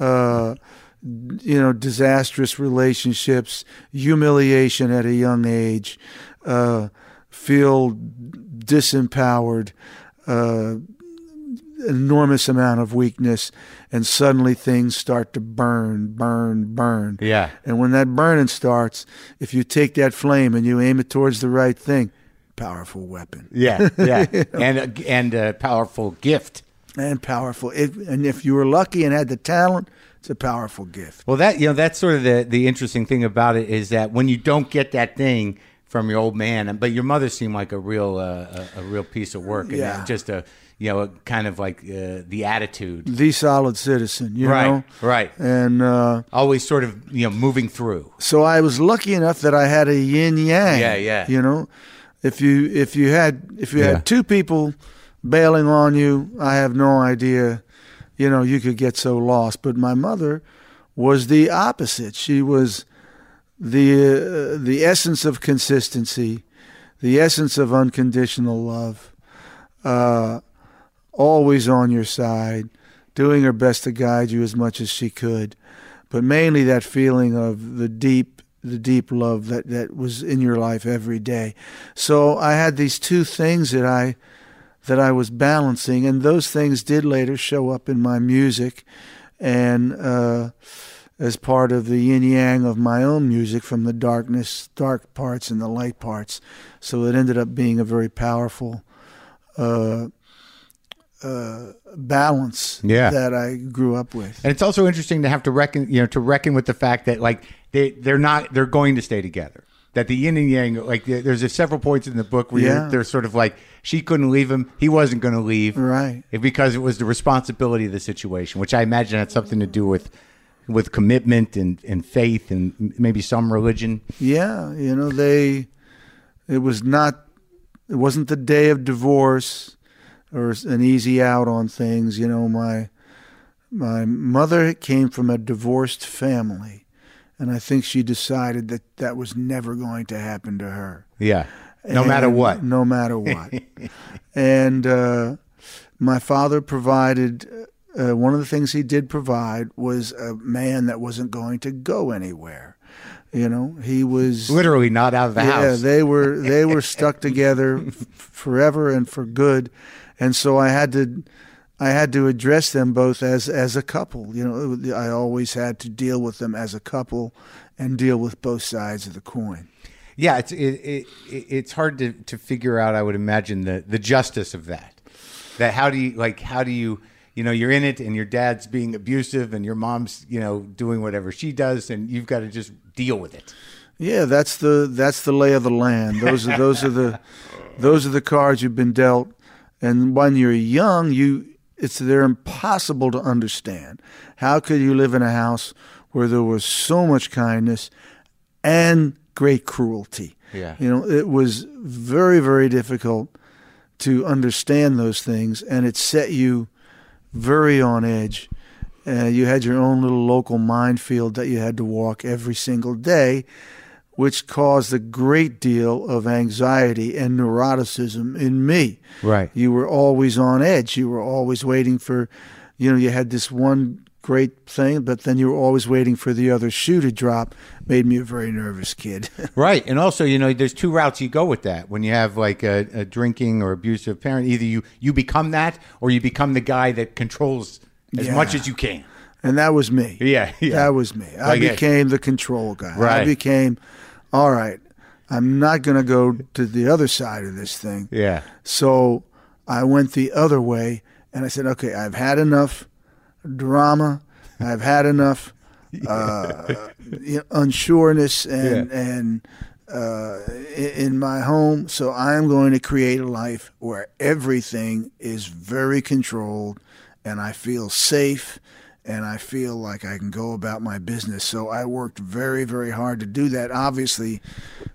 B: uh you know, disastrous relationships, humiliation at a young age, uh, feel disempowered, uh, enormous amount of weakness, and suddenly things start to burn, burn, burn.
A: Yeah.
B: And when that burning starts, if you take that flame and you aim it towards the right thing, powerful weapon
A: Yeah. Yeah. and a, and a powerful gift.
B: and powerful. It, and if you were lucky and had the talent, it's a powerful gift.
A: Well, that you know, that's sort of the the interesting thing about it is that when you don't get that thing from your old man, but your mother seemed like a real uh, a, a real piece of work, and
B: Yeah.
A: just a you know, a kind of like uh, the attitude,
B: The solid citizen, you
A: right,
B: know?
A: right,
B: And uh,
A: always sort of you know moving through.
B: so I was lucky enough that I had a yin yang.
A: Yeah, yeah.
B: You know, if you if you had if you
A: Yeah.
B: had two people bailing on you, I have no idea. You know, you could get so lost. But my mother was the opposite. She was the uh, the essence of consistency, the essence of unconditional love. Uh, always on your side, doing her best to guide you as much as she could, but mainly that feeling of the deep the deep love that, that was in your life every day. So I had these two things that I that I was balancing, and those things did later show up in my music, and uh, as part of the yin yang of my own music, from the darkness, dark parts, and the light parts. So it ended up being a very powerful uh, uh, balance
A: Yeah.
B: that I grew up with.
A: And it's also interesting to have to reckon, you know, to reckon with the fact that like they they're not they're going to stay together. That the yin and yang, like there's a several points in the book where
B: Yeah.
A: they're sort of like she couldn't leave him, he wasn't going to leave,
B: Right.
A: Because it was the responsibility of the situation, which I imagine had something to do with with commitment and and faith and maybe some religion.
B: Yeah, you know, they it was not it wasn't the day of divorce or an easy out on things, you know, my my mother came from a divorced family and I think she decided that that was never going to happen to her.
A: Yeah, no matter what.
B: No matter what. and uh, my father provided, uh, one of the things he did provide was a man that wasn't going to go anywhere. You know, he was
A: Literally not out of the
B: yeah,
A: house.
B: they were they were stuck together f- forever and for good, and so I had to I had to address them both as as a couple. You know, I always had to deal with them as a couple and deal with both sides of the coin.
A: Yeah, it's it, it, it- it's hard to, to figure out. I would imagine the the justice of that. That how do you like how do you you know you're in it and your dad's being abusive and your mom's you know doing whatever she does and you've got to just deal with it.
B: Yeah, that's the that's the lay of the land. Those are those are the those are the cards you've been dealt. And when you're young, you it's they're impossible to understand. How could you live in a house where there was so much kindness and great cruelty?
A: Yeah.
B: You know, it was very very difficult to understand those things, and it set you very on edge. Uh, you had your own little local minefield that you had to walk every single day, which caused a great deal of anxiety and neuroticism in me.
A: Right.
B: You were always on edge. You were always waiting for, you know, you had this one great thing, but then you were always waiting for the other shoe to drop. Made me a very nervous kid.
A: Right, and also you know there's two routes you go with that. When you have like a, a drinking or abusive parent, either you you become that or you become the guy that controls as
B: Yeah.
A: much as you can.
B: and that was me.
A: Yeah, yeah.
B: That was me. I
A: Like,
B: became the control guy.
A: Right.
B: I became, all right, I'm not going to go to the other side of this thing.
A: Yeah,
B: So I went the other way and I said, okay, I've had enough drama. I've had enough uh, you know, unsureness and, and uh, in my home. So I'm going to create a life where everything is very controlled and I feel safe and I feel like I can go about my business. So I worked very, very hard to do that. Obviously,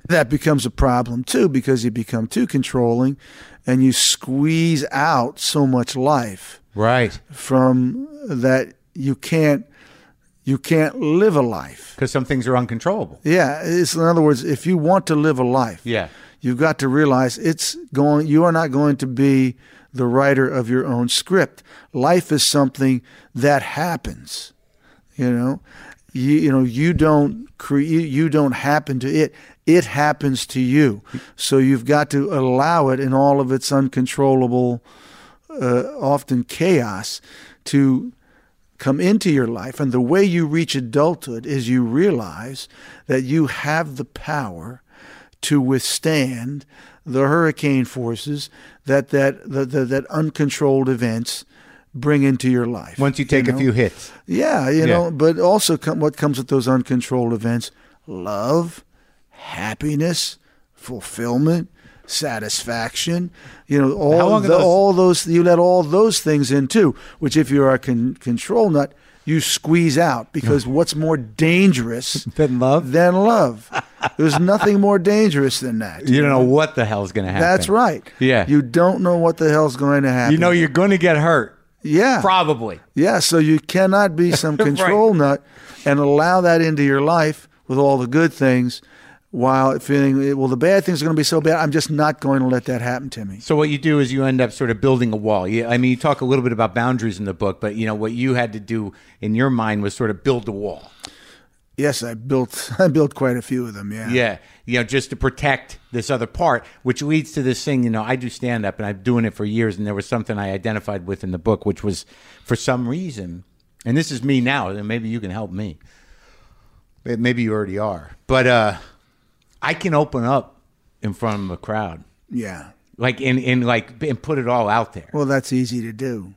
B: that becomes a problem too because you become too controlling and you squeeze out so much life
A: right.
B: from that you can't you can't live a life.
A: Because some things are uncontrollable.
B: Yeah, it's in other words, if you want to live a life,
A: Yeah,
B: you've got to realize it's going you are not going to be the writer of your own script. Life is something that happens. You know, you, you know you don't create you don't happen to it. It happens to you. So you've got to allow it in all of its uncontrollable uh, often chaos to come into your life. And the way you reach adulthood is you realize that you have the power to withstand the hurricane forces that that that, that, that uncontrolled events bring into your life.
A: once you take a
B: know?
A: few hits.
B: Yeah, you
A: Yeah.
B: know, but also come, what comes with those uncontrolled events? Love, happiness, fulfillment, satisfaction. You know, all the,
A: those-
B: all those you let all those things in too. Which, if you're a con- control nut, you squeeze out because what's more dangerous
A: Then love.
B: than love? There's nothing more dangerous than that.
A: You don't know what the hell's going to happen.
B: That's right.
A: Yeah.
B: You don't know what the hell's going to happen.
A: You know you're going to get hurt.
B: yeah.
A: Probably.
B: Yeah, so you cannot be some control nut and allow that into your life with all the good things while feeling, well, the bad things are going to be so bad, I'm just not going to let that happen to me.
A: So what you do is you end up sort of building a wall. You, I mean, you talk a little bit about boundaries in the book, but you know what you had to do in your mind was sort of build the wall.
B: Yes, I built I built quite a few of them, yeah.
A: Yeah, you know, just to protect this other part, which leads to this thing. You know, I do stand up, and I'm doing it for years, and there was something I identified with in the book, which was for some reason, and this is me now, and maybe you can help me. Maybe you already are, but uh, I can open up in front of a crowd,
B: Yeah.
A: like in in like and put it all out there.
B: Well, that's easy to do.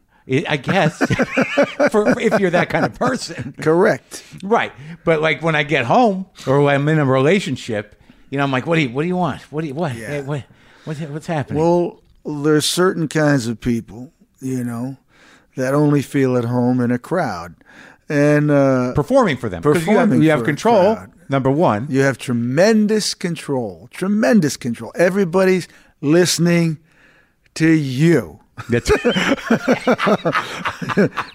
A: I guess for if you're that kind of person.
B: Correct.
A: Right. But like when I get home or when I'm in a relationship, you know, I'm like, what do you what do you want? What do you what?
B: Yeah.
A: Hey, what, what what's happening?
B: Well, there's certain kinds of people, you know, that only feel at home in a crowd. And uh,
A: performing for them. 'Cause you have,
B: Performing
A: you have control. Number one.
B: You have tremendous control, tremendous control. Everybody's listening to you.
A: That's,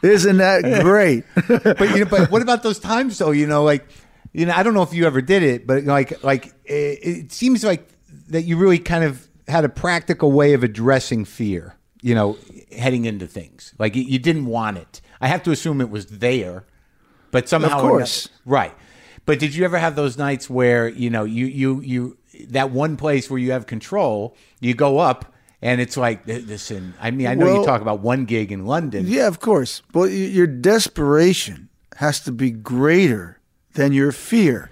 B: Isn't that great?
A: but you know, but what about those times though? You know, like you know, I don't know if you ever did it, but like like it, it seems like that you really kind of had a practical way of addressing fear. You know, heading into things like you, you didn't want it. I have to assume it was there, but somehow,
B: Of course.
A: right. But did you ever have those nights where you know you you you that one place where you have control, you go up. And it's like, listen. I mean, I know you talk about one gig in London.
B: yeah, of course. But your desperation has to be greater than your fear.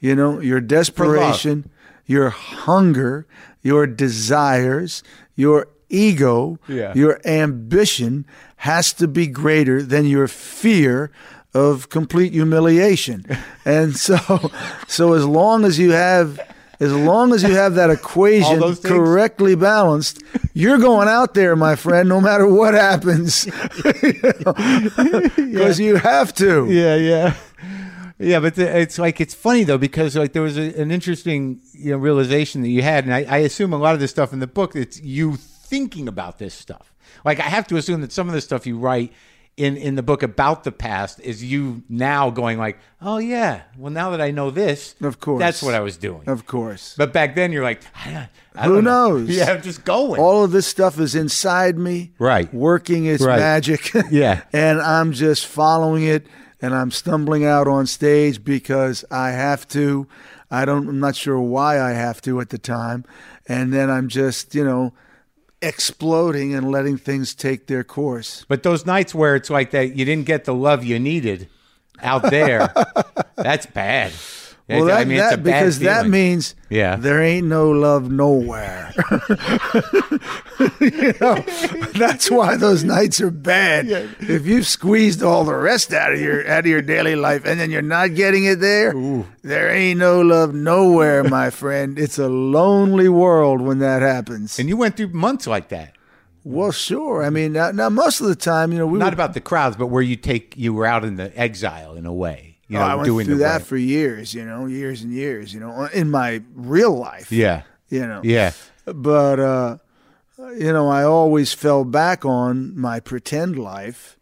B: You know, your desperation, your hunger, your desires, your ego,
A: Yeah.
B: your ambition has to be greater than your fear of complete humiliation. and so so as long as you have as long as you have that equation correctly balanced, you're going out there, my friend, no matter what happens. Because you have to.
A: Yeah, yeah, yeah. But the, it's like it's funny though because like there was a, an interesting you know realization that you had, and I, I assume a lot of this stuff in the book it's you thinking about this stuff. Like I have to assume that some of the stuff you write in in the book about the past is you now going like, oh yeah, well now that I know this,
B: Of course.
A: that's what I was doing.
B: Of course.
A: But back then you're like, I, I
B: Who
A: don't know.
B: knows?
A: Yeah, I'm just going.
B: All of this stuff is inside me,
A: Right.
B: Working its
A: Right.
B: magic,
A: Yeah.
B: and I'm just following it, and I'm stumbling out on stage because I have to. I don't. I'm not sure why I have to at the time, and then I'm just, you know, exploding and letting things take their course.
A: But those nights where it's like that, you didn't get the love you needed out there. that's bad.
B: Well, that,
A: I mean,
B: that because that means
A: Yeah.
B: there ain't no love nowhere. you know, that's why those nights are bad. If you've squeezed all the rest out of your out of your daily life and then you're not getting it there, there ain't no love nowhere, my friend. It's a lonely world when that happens.
A: and you went through months like that.
B: well, sure. I mean, now, now most of the time, you know, we
A: Not
B: would,
A: about the crowds, but where you take you were out in the exile in a way. You know,
B: oh, I went
A: doing
B: through that for years. You know, years and years. You know, in my real life.
A: Yeah,
B: You know.
A: yeah,
B: but uh, you know, I always fell back on my pretend life,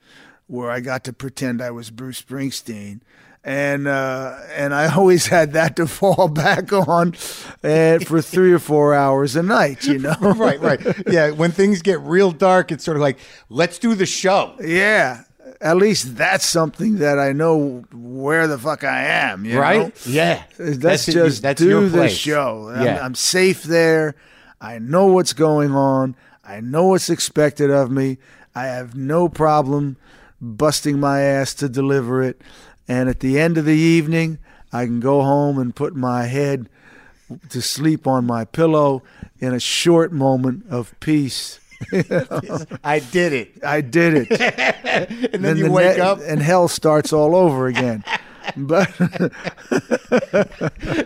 B: where I got to pretend I was Bruce Springsteen, and uh, and I always had that to fall back on, and for three or four hours a night, you know.
A: right, right. Yeah, when things get real dark, it's sort of like let's do the show.
B: yeah. At least that's something that I know where the fuck I am, you
A: Right?
B: know?
A: Yeah.
B: Let's
A: That's it.
B: just
A: That's
B: do
A: your
B: the
A: place.
B: show. I'm,
A: Yeah.
B: I'm safe there. I know what's going on. I know what's expected of me. I have no problem busting my ass to deliver it. And at the end of the evening, I can go home and put my head to sleep on my pillow in a short moment of peace.
A: I did it.
B: I did it.
A: And then, you
B: the
A: wake
B: ne-
A: up.
B: and hell starts all over again. But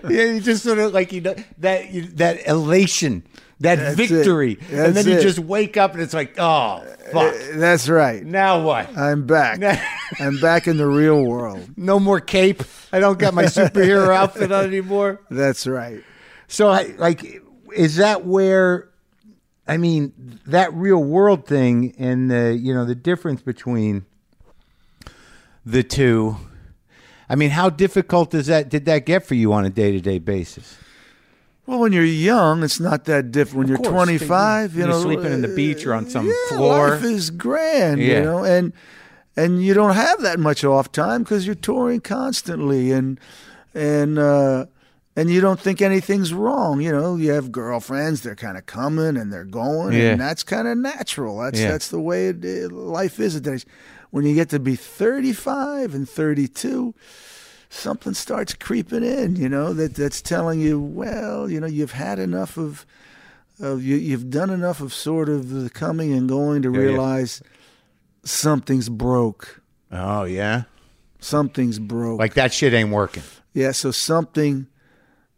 A: Yeah, you just sort of like you know that you, that elation, that
B: That's
A: victory, and then you
B: it.
A: just wake up and it's like, oh fuck, uh,
B: that's right.
A: now what?
B: I'm back. I'm back in the real world.
A: No more cape. I don't got my superhero outfit on anymore.
B: That's right.
A: So, I, like, is that where? I mean, that real world thing, and the you know the difference between the two. I mean, how difficult does that did that get for you on a day to day basis?
B: Well, when you're young, it's not that different. When you're
A: course.
B: 25, you
A: You're
B: know,
A: sleeping in the beach or on some
B: yeah,
A: floor.
B: Life is grand,
A: Yeah.
B: you know, and and you don't have that much off time because you're touring constantly, and and uh, and you don't think anything's wrong. You know, you have girlfriends; they're kind of coming and they're going,
A: Yeah.
B: and that's kind of natural. That's
A: Yeah.
B: that's the way it, it- life is. At days. When you get to be 35 and 32, something starts creeping in, you know, that that's telling you, well, you know, you've had enough of, of you, you've done enough of sort of the coming and going to
A: yeah.
B: realize something's broke.
A: Oh yeah,
B: Something's broke.
A: like that shit ain't working.
B: yeah, so something,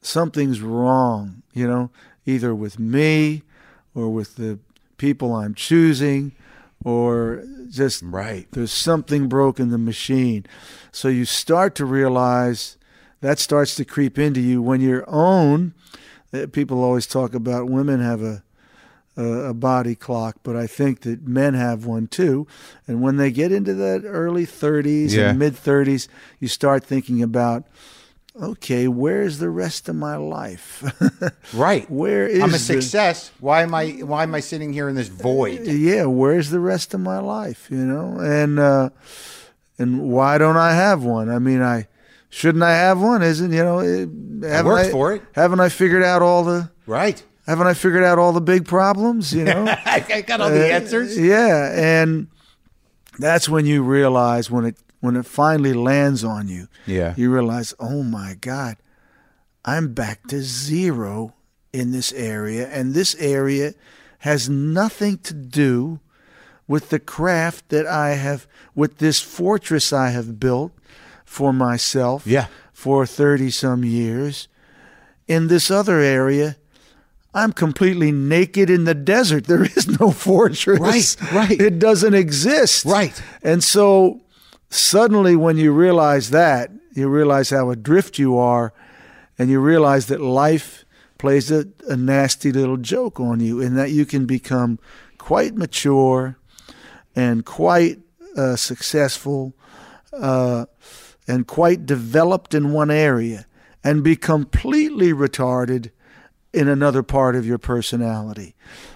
B: something's wrong, you know, either with me or with the people I'm choosing or just
A: Right.
B: there's something broke in the machine. So you start to realize that starts to creep into you when your own. uh, People always talk about women have a, a a body clock, but I think that men have one too. And when they get into that early 30s
A: Yeah.
B: and mid 30s, you start thinking about, okay, where's the rest of my life?
A: Right.
B: Where is
A: I'm a
B: the-
A: success. Why am I? Why am I sitting here in this void?
B: yeah, where's the rest of my life? You know, and uh, and why don't I have one? I mean, I shouldn't I have one? Isn't you know? It, haven't
A: worked
B: I,
A: for it.
B: Haven't I figured out all the?
A: Right.
B: Haven't I figured out all the big problems? You know.
A: I got all the
B: Uh,
A: answers.
B: Yeah, and that's when you realize when it when it finally lands on you.
A: Yeah.
B: You realize, oh my God, I'm back to zero in this area, and this area has nothing to do with the craft that I have, with this fortress I have built for myself
A: Yeah.
B: for 30 some years. In this other area, I'm completely naked in the desert. There is no fortress.
A: Right, right.
B: It doesn't exist.
A: Right.
B: And so suddenly, when you realize that, you realize how adrift you are, and you realize that life plays a, a nasty little joke on you, and that you can become quite mature and quite uh, successful uh, and quite developed in one area, and be completely retarded in another part of your personality.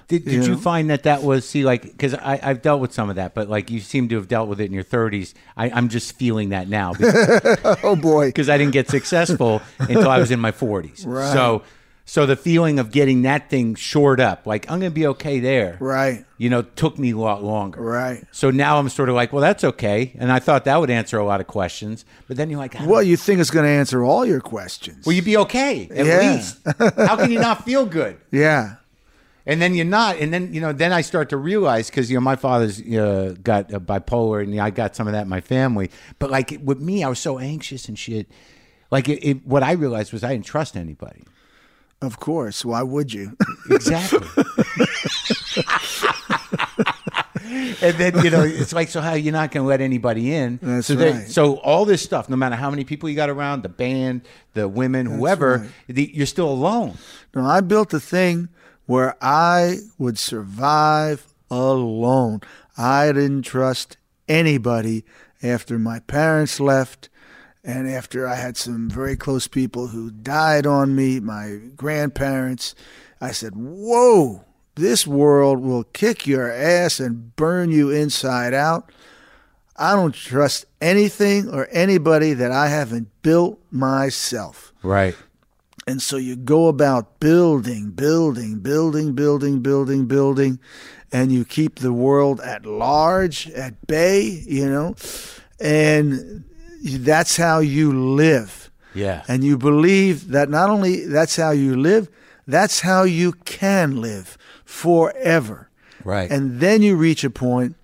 A: Did, did
B: You
A: you
B: know?
A: find that that was see like because I've dealt with some of that, but like you seem to have dealt with it in your 30s. I, I'm just feeling that now because
B: Oh boy.
A: Because I didn't get successful until I was in my 40s.
B: Right.
A: So so the feeling of getting that thing shored up, like I'm going to be okay there,
B: Right.
A: you know, took me a lot longer.
B: Right.
A: So now I'm sort of like, well, that's okay, and I thought that would answer a lot of questions, but then you're like,
B: Well, you think it's going to answer all your questions.
A: Will you be okay at
B: Yeah.
A: least? How can you not feel good?
B: yeah.
A: And then you're not, and then you know, then I start to realize because you know my father's uh, got bipolar, and I got some of that in my family. But like with me, I was so anxious and shit. Like it, it, what I realized was I didn't trust anybody.
B: Of course. Why would you?
A: Exactly. and then you know it's like so how you're not going to let anybody in.
B: That's
A: so
B: right.
A: So all this stuff, no matter how many people you got around, the band, the women, whoever,
B: right.
A: the, you're still alone.
B: no, I built a thing where I would survive alone. I didn't trust anybody after my parents left and after I had some very close people who died on me, my grandparents. I said, Whoa, this world will kick your ass and burn you inside out. I don't trust anything or anybody that I haven't built myself.
A: Right.
B: And so you go about building, building, building, building, building, building, and you keep the world at large, at bay, you know, and that's how you live.
A: Yeah.
B: And you believe that not only that's how you live, that's how you can live forever.
A: Right.
B: And then you reach a point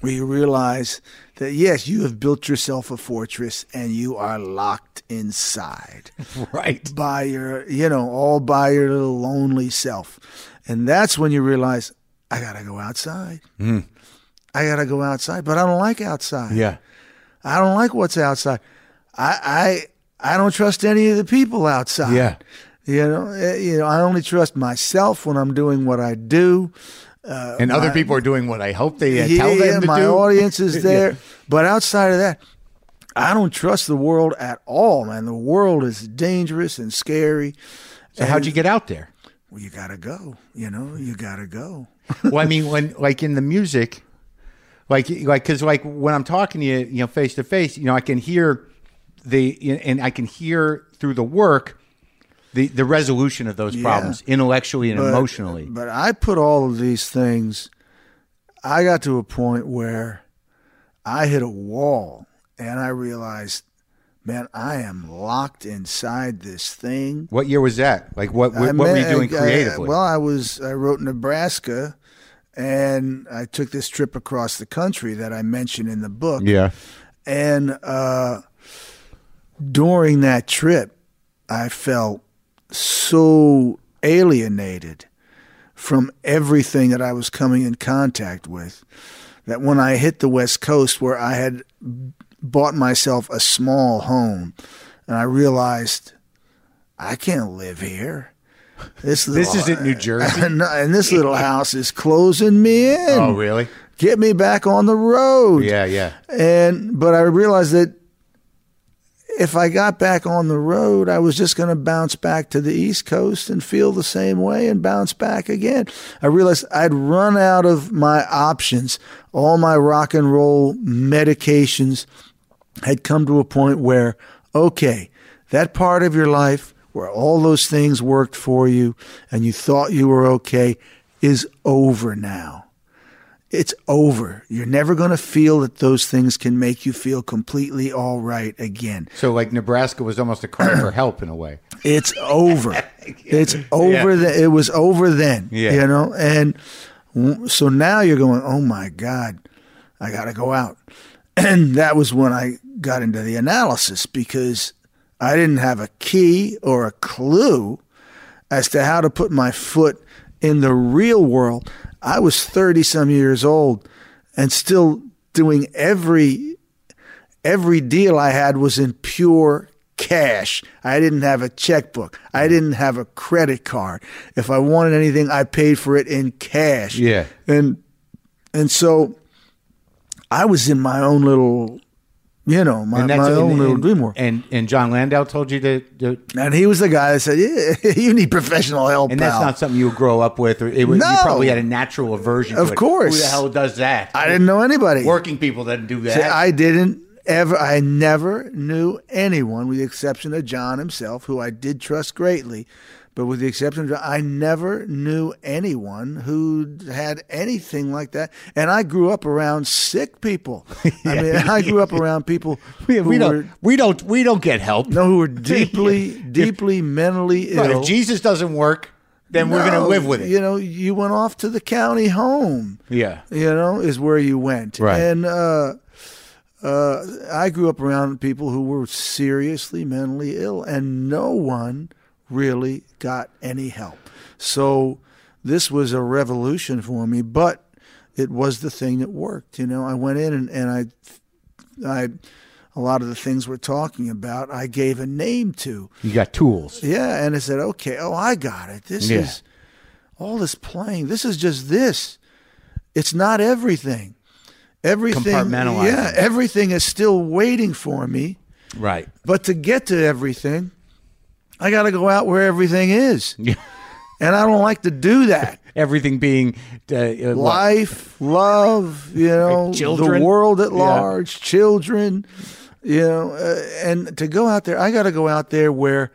B: where you realize that yes, you have built yourself a fortress and you are locked inside
A: right.
B: by your, you know, all by your little lonely self. And that's when you realize, I got to go outside. Hmm. I got to go outside, but I don't like outside.
A: Yeah.
B: I don't like what's outside. I, I, I don't trust any of the people outside.
A: Yeah.
B: You know, eh, you know, I only trust myself when I'm doing what I do.
A: and other people are doing what I hope they uh,
B: yeah,
A: tell them
B: yeah,
A: to
B: my
A: do.
B: audience is there. But outside of that, I don't trust the world at all, man. The world is dangerous and scary.
A: So how'd you get out there?
B: Well, you gotta go. You know, you gotta go.
A: well, I mean, when like in the music, like like because like when I'm talking to you, you know, face to face, you know, I can hear the and I can hear through the work the the resolution of those problems intellectually and
B: But-
A: emotionally.
B: But I put all of these things. I got to a point where I hit a wall, and I realized, man, I am locked inside this thing.
A: What year was that? Like what what,
B: I
A: what were you doing
B: I-
A: creatively?
B: well, I was I wrote Nebraska, and I took this trip across the country that I mentioned in the book.
A: yeah.
B: And uh, during that trip, I felt so alienated from everything that I was coming in contact with that when I hit the West Coast, where I had bought myself a small home, and I realized I can't live here. This,
A: This isn't New Jersey.
B: and, uh, and this little house is closing me in.
A: Oh, really?
B: Get me back on the road.
A: Yeah, yeah.
B: And but I realized that if I got back on the road, I was just going to bounce back to the East Coast and feel the same way and bounce back again. I realized I'd run out of my options. All my rock and roll medications had come to a point where, okay, that part of your life where all those things worked for you and you thought you were okay is over now it's over. You're never going to feel that those things can make you feel completely all right again.
A: So, like Nebraska was almost a cry for help in a way.
B: It's over. It's over. The, it was over then.
A: Yeah.
B: You know, and so now you're going. Oh my God, I got to go out. And that was when I got into the analysis because I didn't have a key or a clue as to how to put my foot in the real world. I was 30 some years old and still doing every every deal I had was in pure cash. I didn't have a checkbook. I didn't have a credit card. If I wanted anything, I paid for it in cash.
A: Yeah.
B: And and so I was in my own little you know, my,
A: And
B: my own
A: and,
B: little
A: and,
B: dream world.
A: And and Jon Landau told you to, to
B: And he was the guy that said, "Yeah, you need professional help."
A: and that's not something you grow up with, or it was, you probably had a natural aversion. to
B: Of
A: it.
B: course.
A: who the hell does that?
B: I didn't know anybody.
A: Working people doesn't do that.
B: See, I didn't ever. I never knew anyone, with the exception of Jon himself, who I did trust greatly. But with the exception of I never knew anyone who had anything like that. And I grew up around sick people. I mean, I grew up around people
A: we, we
B: were
A: don't we don't we don't get help.
B: no, who were deeply, deeply mentally ill.
A: if Jesus doesn't work, then we're going to live with it.
B: You know, you went off to the county home.
A: yeah.
B: you know, is where you went.
A: Right.
B: And uh, uh, I grew up around people who were seriously mentally ill, and no one really got any help. So this was a revolution for me, but it was the thing that worked. You know, I went in and, and I, I, a lot of the things we're talking about, I gave a name to.
A: You got tools.
B: Yeah, and I said, okay, oh, I got it. This
A: Yeah.
B: is all this playing. This is just this. It's not everything. Everything, yeah, everything is still waiting for me.
A: Right.
B: But to get to everything, I got to go out where everything is,
A: Yeah.
B: and I don't like to do that.
A: Everything being uh, uh, what?
B: Life, love, you know,
A: Children.
B: the world at
A: Yeah.
B: large, children, you know, uh, and to go out there, I got to go out there where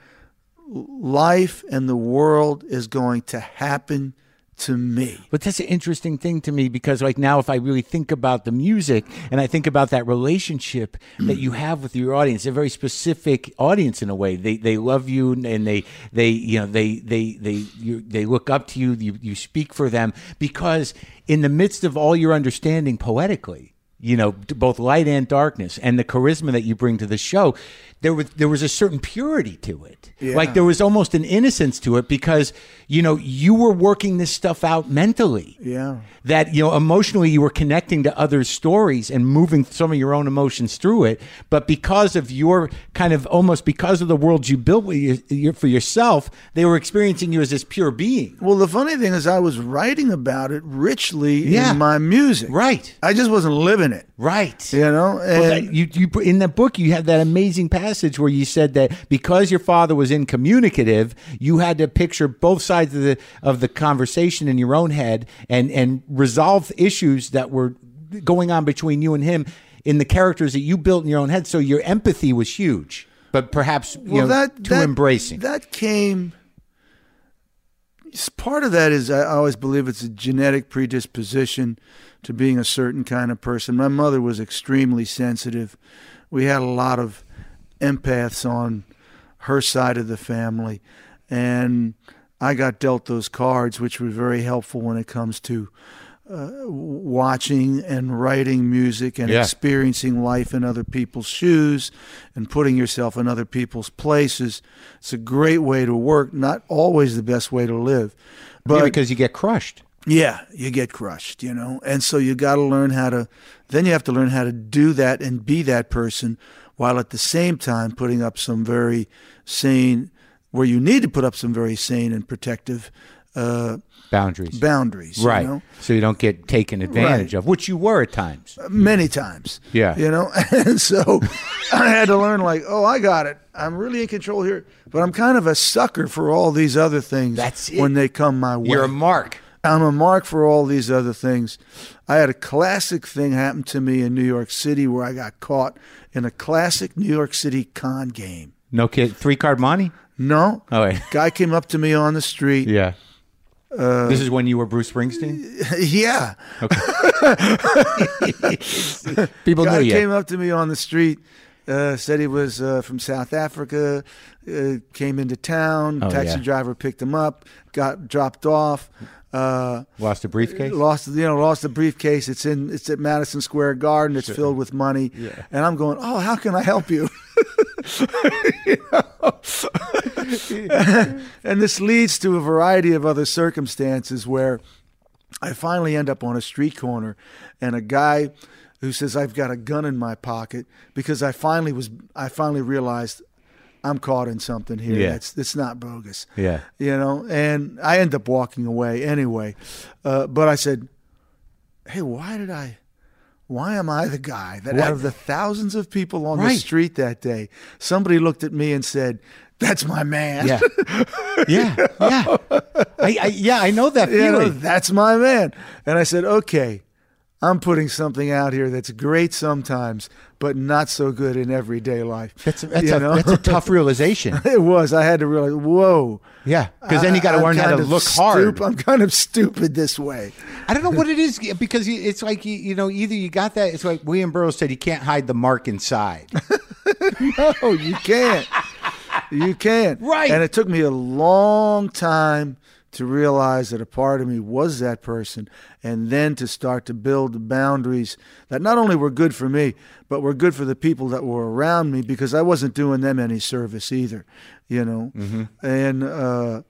B: life and the world is going to happen to me.
A: But that's an interesting thing to me because, like, now if I really think about the music and I think about that relationship that you mm. have with your audience, a very specific audience in a way. They they love you and they they you know they they they you, they look up to you. You you speak for them because in the midst of all your understanding poetically. You know, both light and darkness, and the charisma that you bring to the show, there was there was a certain purity to it. Like there was almost an innocence to it because you know you were working this stuff out mentally
B: Yeah.
A: that you know emotionally you were connecting to others' stories and moving some of your own emotions through it. But because of your kind of almost because of the world you built with your, your, for yourself, they were experiencing you as this pure being.
B: Well, the funny thing is, I was writing about it richly
A: Yeah.
B: in my music.
A: Right.
B: I just wasn't living it.
A: Right.
B: You know,
A: Well, that- you, you in that book you had that amazing passage where you said that because your father was incommunicative, you had to picture both sides of the of the conversation in your own head and and resolve issues that were going on between you and him in the characters that you built in your own head. So your empathy was huge, but perhaps you know,
B: that
A: too
B: that,
A: embracing.
B: That came. Part of that is I always believe it's a genetic predisposition to being a certain kind of person. My mother was extremely sensitive. We had a lot of empaths on her side of the family, and I got dealt those cards, which were very helpful when it comes to uh, watching and writing music and
A: Yeah.
B: experiencing life in other people's shoes and putting yourself in other people's places. It's a great way to work, not always the best way to live. But
A: Yeah, because you get crushed.
B: yeah, you get crushed, you know. And so you got to learn how to then you have to learn how to do that and be that person while at the same time putting up some very sane where you need to put up some very sane and protective uh,
A: Boundaries.
B: boundaries, you
A: right.
B: know?
A: So you don't get taken advantage
B: Right.
A: of, which you were at times.
B: many times.
A: Yeah.
B: You know, and so I had to learn like, oh, I got it. I'm really in control here, but I'm kind of a sucker for all these other things
A: That's it.
B: when they come my way.
A: You're a mark.
B: I'm a mark for all these other things. I had a classic thing happen to me in New York City where I got caught in a classic New York City con game.
A: No kid. Three card monte?
B: No.
A: Oh, wait.
B: Guy came up to me on the street.
A: Yeah. this is when you were Bruce Springsteen.
B: yeah. Okay.
A: People
B: guy
A: knew you.
B: came up to me on the street, uh, said he was uh, from South Africa, uh, came into town.
A: Oh,
B: taxi
A: yeah.
B: driver picked him up, got dropped off. Uh,
A: Lost a briefcase.
B: Lost, you know, lost the briefcase. It's in, it's at Madison Square Garden. It's filled with money, Yeah. and I'm going, oh, how can I help you? You and this leads to a variety of other circumstances where I finally end up on a street corner, and a guy who says I've got a gun in my pocket because I finally was, I finally realized I'm caught in something here.
A: Yeah.
B: It's it's not bogus
A: Yeah.
B: you know and i end up walking away anyway uh, but i said hey why did i why am i the guy that
A: What?
B: out of the thousands of people on the street that day somebody looked at me and said that's my man
A: Yeah. yeah. Yeah. I, I, yeah. I know that
B: you know,
A: feeling.
B: that's my man and i said okay i'm putting something out here that's great sometimes but not so good in everyday life
A: That's that's a, that's a tough realization.
B: it was i had to realize whoa
A: Yeah, because then you got to learn how to look hard.
B: i'm kind of stupid this way
A: I don't know what it is because it's like you, you know either you got that. It's like William Burroughs said, you can't hide the mark inside.
B: No, you can't. You can't.
A: Right.
B: And it took me a long time to realize that a part of me was that person and then to start to build the boundaries that not only were good for me but were good for the people that were around me because I wasn't doing them any service either you know? And uh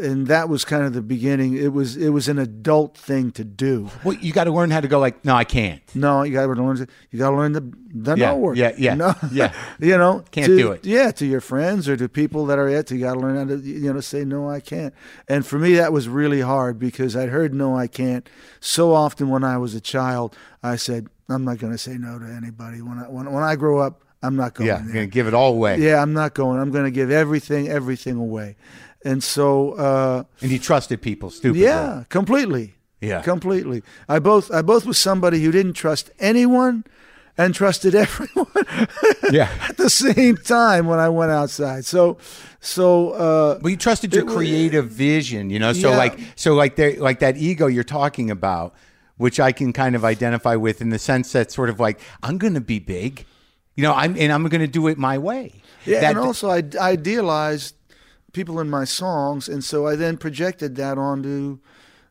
B: and that was kind of the beginning it was it was an adult thing to do
A: well, you got to learn how to go like, no, I can't.
B: no, you got to learn. You got to learn the the
A: Yeah,
B: no word.
A: yeah, yeah,
B: no,
A: yeah.
B: you know,
A: Can't
B: to-
A: do it.
B: Yeah, to your friends or to people that are at. You got to learn how to you know say no, I can't. And for me, that was really hard because I'd heard no, I can't so often when I was a child. I said I'm not going to say no to anybody. When I when, when I grow up, I'm not going
A: Yeah, you're
B: there.
A: gonna give it all away.
B: Yeah, I'm not going. I'm going to give everything, everything away. And so, uh,
A: And you trusted people, stupidly.
B: yeah, completely.
A: Yeah.
B: completely. I both I both was somebody who didn't trust anyone and trusted everyone
A: yeah.
B: at the same time when I went outside. So, so uh,
A: Well, you trusted your
B: It
A: creative vision, you know. So
B: Yeah.
A: like, so like, there, like that ego you're talking about, which I can kind of identify with in the sense that sort of like I'm going to be big, you know. I'm and I'm going to do it my way.
B: yeah,
A: That-
B: and also I idealized people in my songs, and so I then projected that onto.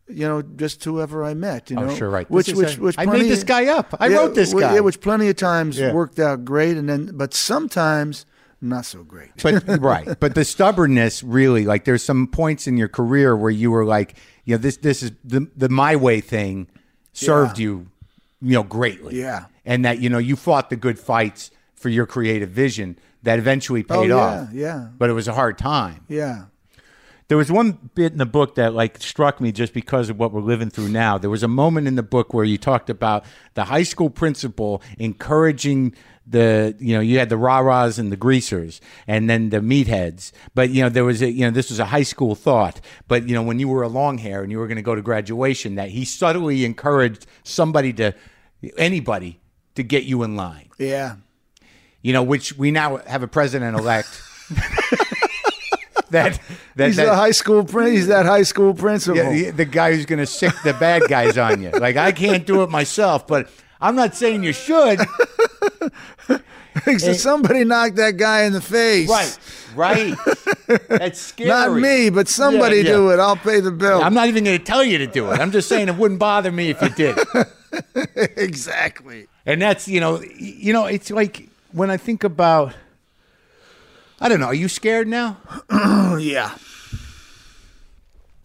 B: You know, just whoever I met. You
A: Oh,
B: know,
A: sure, right.
B: Which, which,
A: a-
B: which
A: I made this guy up. I
B: Yeah,
A: wrote this guy.
B: Yeah, which plenty of times
A: Yeah.
B: worked out great, and then, but sometimes not so great.
A: but right but the stubbornness really like there's some points in your career where you were like you know this this is the the my way thing served
B: Yeah.
A: you you know greatly
B: Yeah.
A: and that you know you fought the good fights for your creative vision that eventually
B: Oh,
A: paid
B: yeah,
A: off
B: yeah.
A: but it was a hard time
B: Yeah.
A: there was one bit in the book that like struck me just because of what we're living through now. There was a moment in the book where you talked about the high school principal encouraging the you know you had the rah-rahs and the greasers and then the meatheads but you know there was a you know this was a high school thought but you know when you were a long hair and you were going to go to graduation that he subtly encouraged somebody to anybody to get you in line
B: Yeah.
A: You know which we now have a president elect that that,
B: He's
A: that
B: the high school prin- He's that high school principal.
A: yeah, the, the guy who's going to sick the bad guys on you. Like I can't do it myself, but I'm not saying you should.
B: So somebody knocked that guy in the face.
A: Right, right. That's scary.
B: Not me, but somebody
A: Yeah, yeah.
B: do it. I'll pay the bill.
A: I'm not even going to tell you to do it. I'm just saying it wouldn't bother me if you did.
B: exactly.
A: And that's you know, you know, it's like when I think about. I don't know. Are you scared now?
B: Yeah.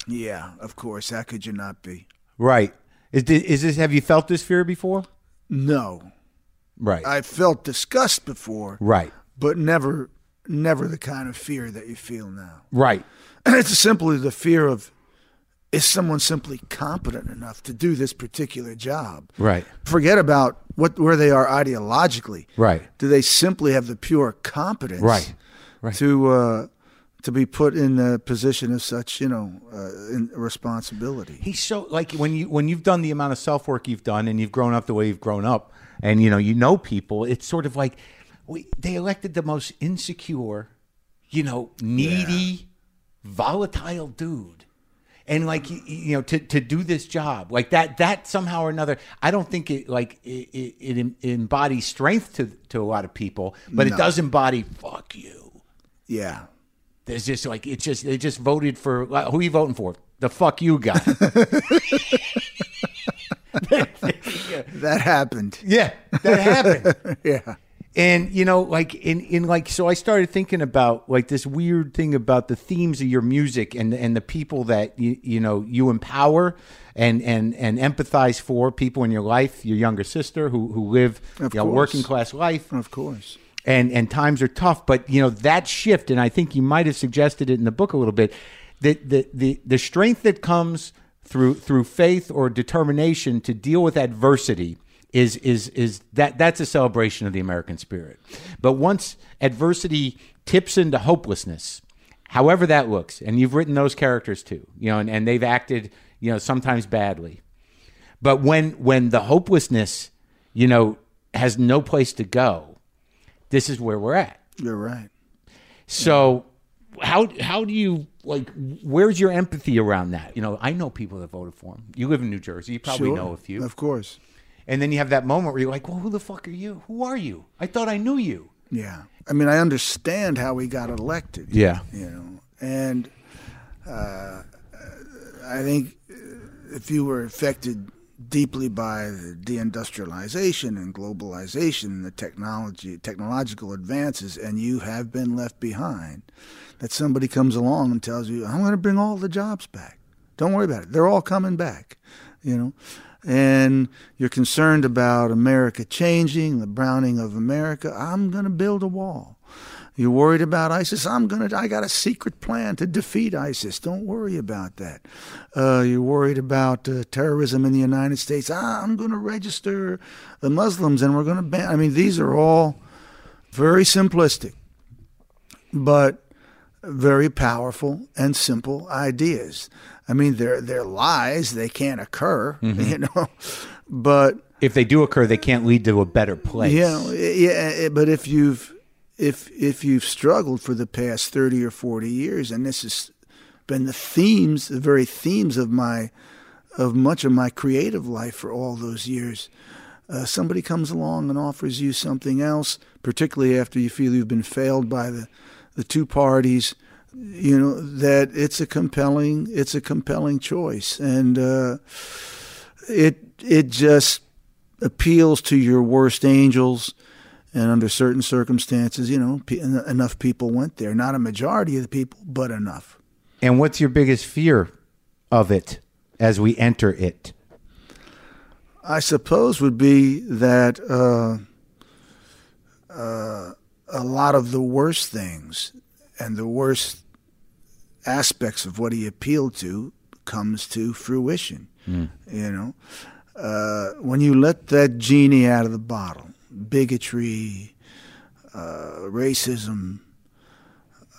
B: Yeah, of course. How could you not be?
A: Right. Is this, is this? Have you felt this fear before?
B: No,
A: Right.
B: I felt disgust before,
A: right.
B: but never, never the kind of fear that you feel now.
A: Right.
B: it's simply the fear of is someone simply competent enough to do this particular job?
A: Right.
B: Forget about what where they are ideologically.
A: Right.
B: Do they simply have the pure competence?
A: Right. Right.
B: To uh, to be put in the position of such, you know, uh, in responsibility.
A: He's so like when you when you've done the amount of self work you've done and you've grown up the way you've grown up and you know you know people. It's sort of like we, they elected the most insecure, you know, needy, volatile dude, and like you, know to, to do this job like that that somehow or another i don't think it like it, it, it embodies strength to to a lot of people but it does embody fuck you
B: Yeah.
A: there's just like it's just they just voted for who are you voting for the fuck you guy
B: That happened.
A: yeah that happened
B: Yeah.
A: And you know like in in like so i started thinking about like this weird thing about the themes of your music and and the people that you you know you empower and and and empathize for people in your life your younger sister who who live
B: a
A: you know working class life
B: Of course.
A: and and times are tough but you know that shift and i think you might have suggested it in the book a little bit that the the the strength that comes through through faith or determination to deal with adversity is is is that that's a celebration of the american spirit but once adversity tips into hopelessness however that looks and you've written those characters too you know and, and they've acted you know sometimes badly but when when the hopelessness you know has no place to go this is where we're at.
B: You're right.
A: So how how do you like where's your empathy around that? You know, I know people that voted for him. You live in New Jersey, you probably
B: Sure.
A: know a few.
B: Of course.
A: And then you have that moment where you're like, "Well, who the fuck are you? Who are you? I thought I knew you."
B: Yeah. I mean, I understand how he got elected.
A: Yeah.
B: You know, and uh, I think uh, if you were affected deeply by the deindustrialization and globalization and the technology, technological advances, and you have been left behind, that somebody comes along and tells you, "I'm going to bring all the jobs back. Don't worry about it. They're all coming back." You know, and you're concerned about America changing, the browning of America. I'm going to build a wall. You're worried about ISIS. I'm gonna. I got a secret plan to defeat ISIS. Don't worry about that. Uh, you're worried about uh, terrorism in the United States. Ah, I'm going to register the Muslims, and we're going to ban. I mean, these are all very simplistic, but very powerful and simple ideas. I mean, they're they're lies. They can't occur, you know, but
A: If they do occur, they can't lead to a better place.
B: yeah, yeah. But if you've if if you've struggled for the past thirty or forty years, and this has been the themes, the very themes of my of much of my creative life for all those years, uh, somebody comes along and offers you something else, particularly after you feel you've been failed by the the two parties. You know that it's a compelling it's a compelling choice, and uh, it it just appeals to your worst angels. And under certain circumstances you know pe- enough people went there. Not a majority of the people but enough.
A: And what's your biggest fear of it as we enter it?
B: i suppose would be that uh, uh, a lot of the worst things and the worst aspects of what he appealed to comes to fruition you know uh, when you let that genie out of the bottle, bigotry, uh, racism,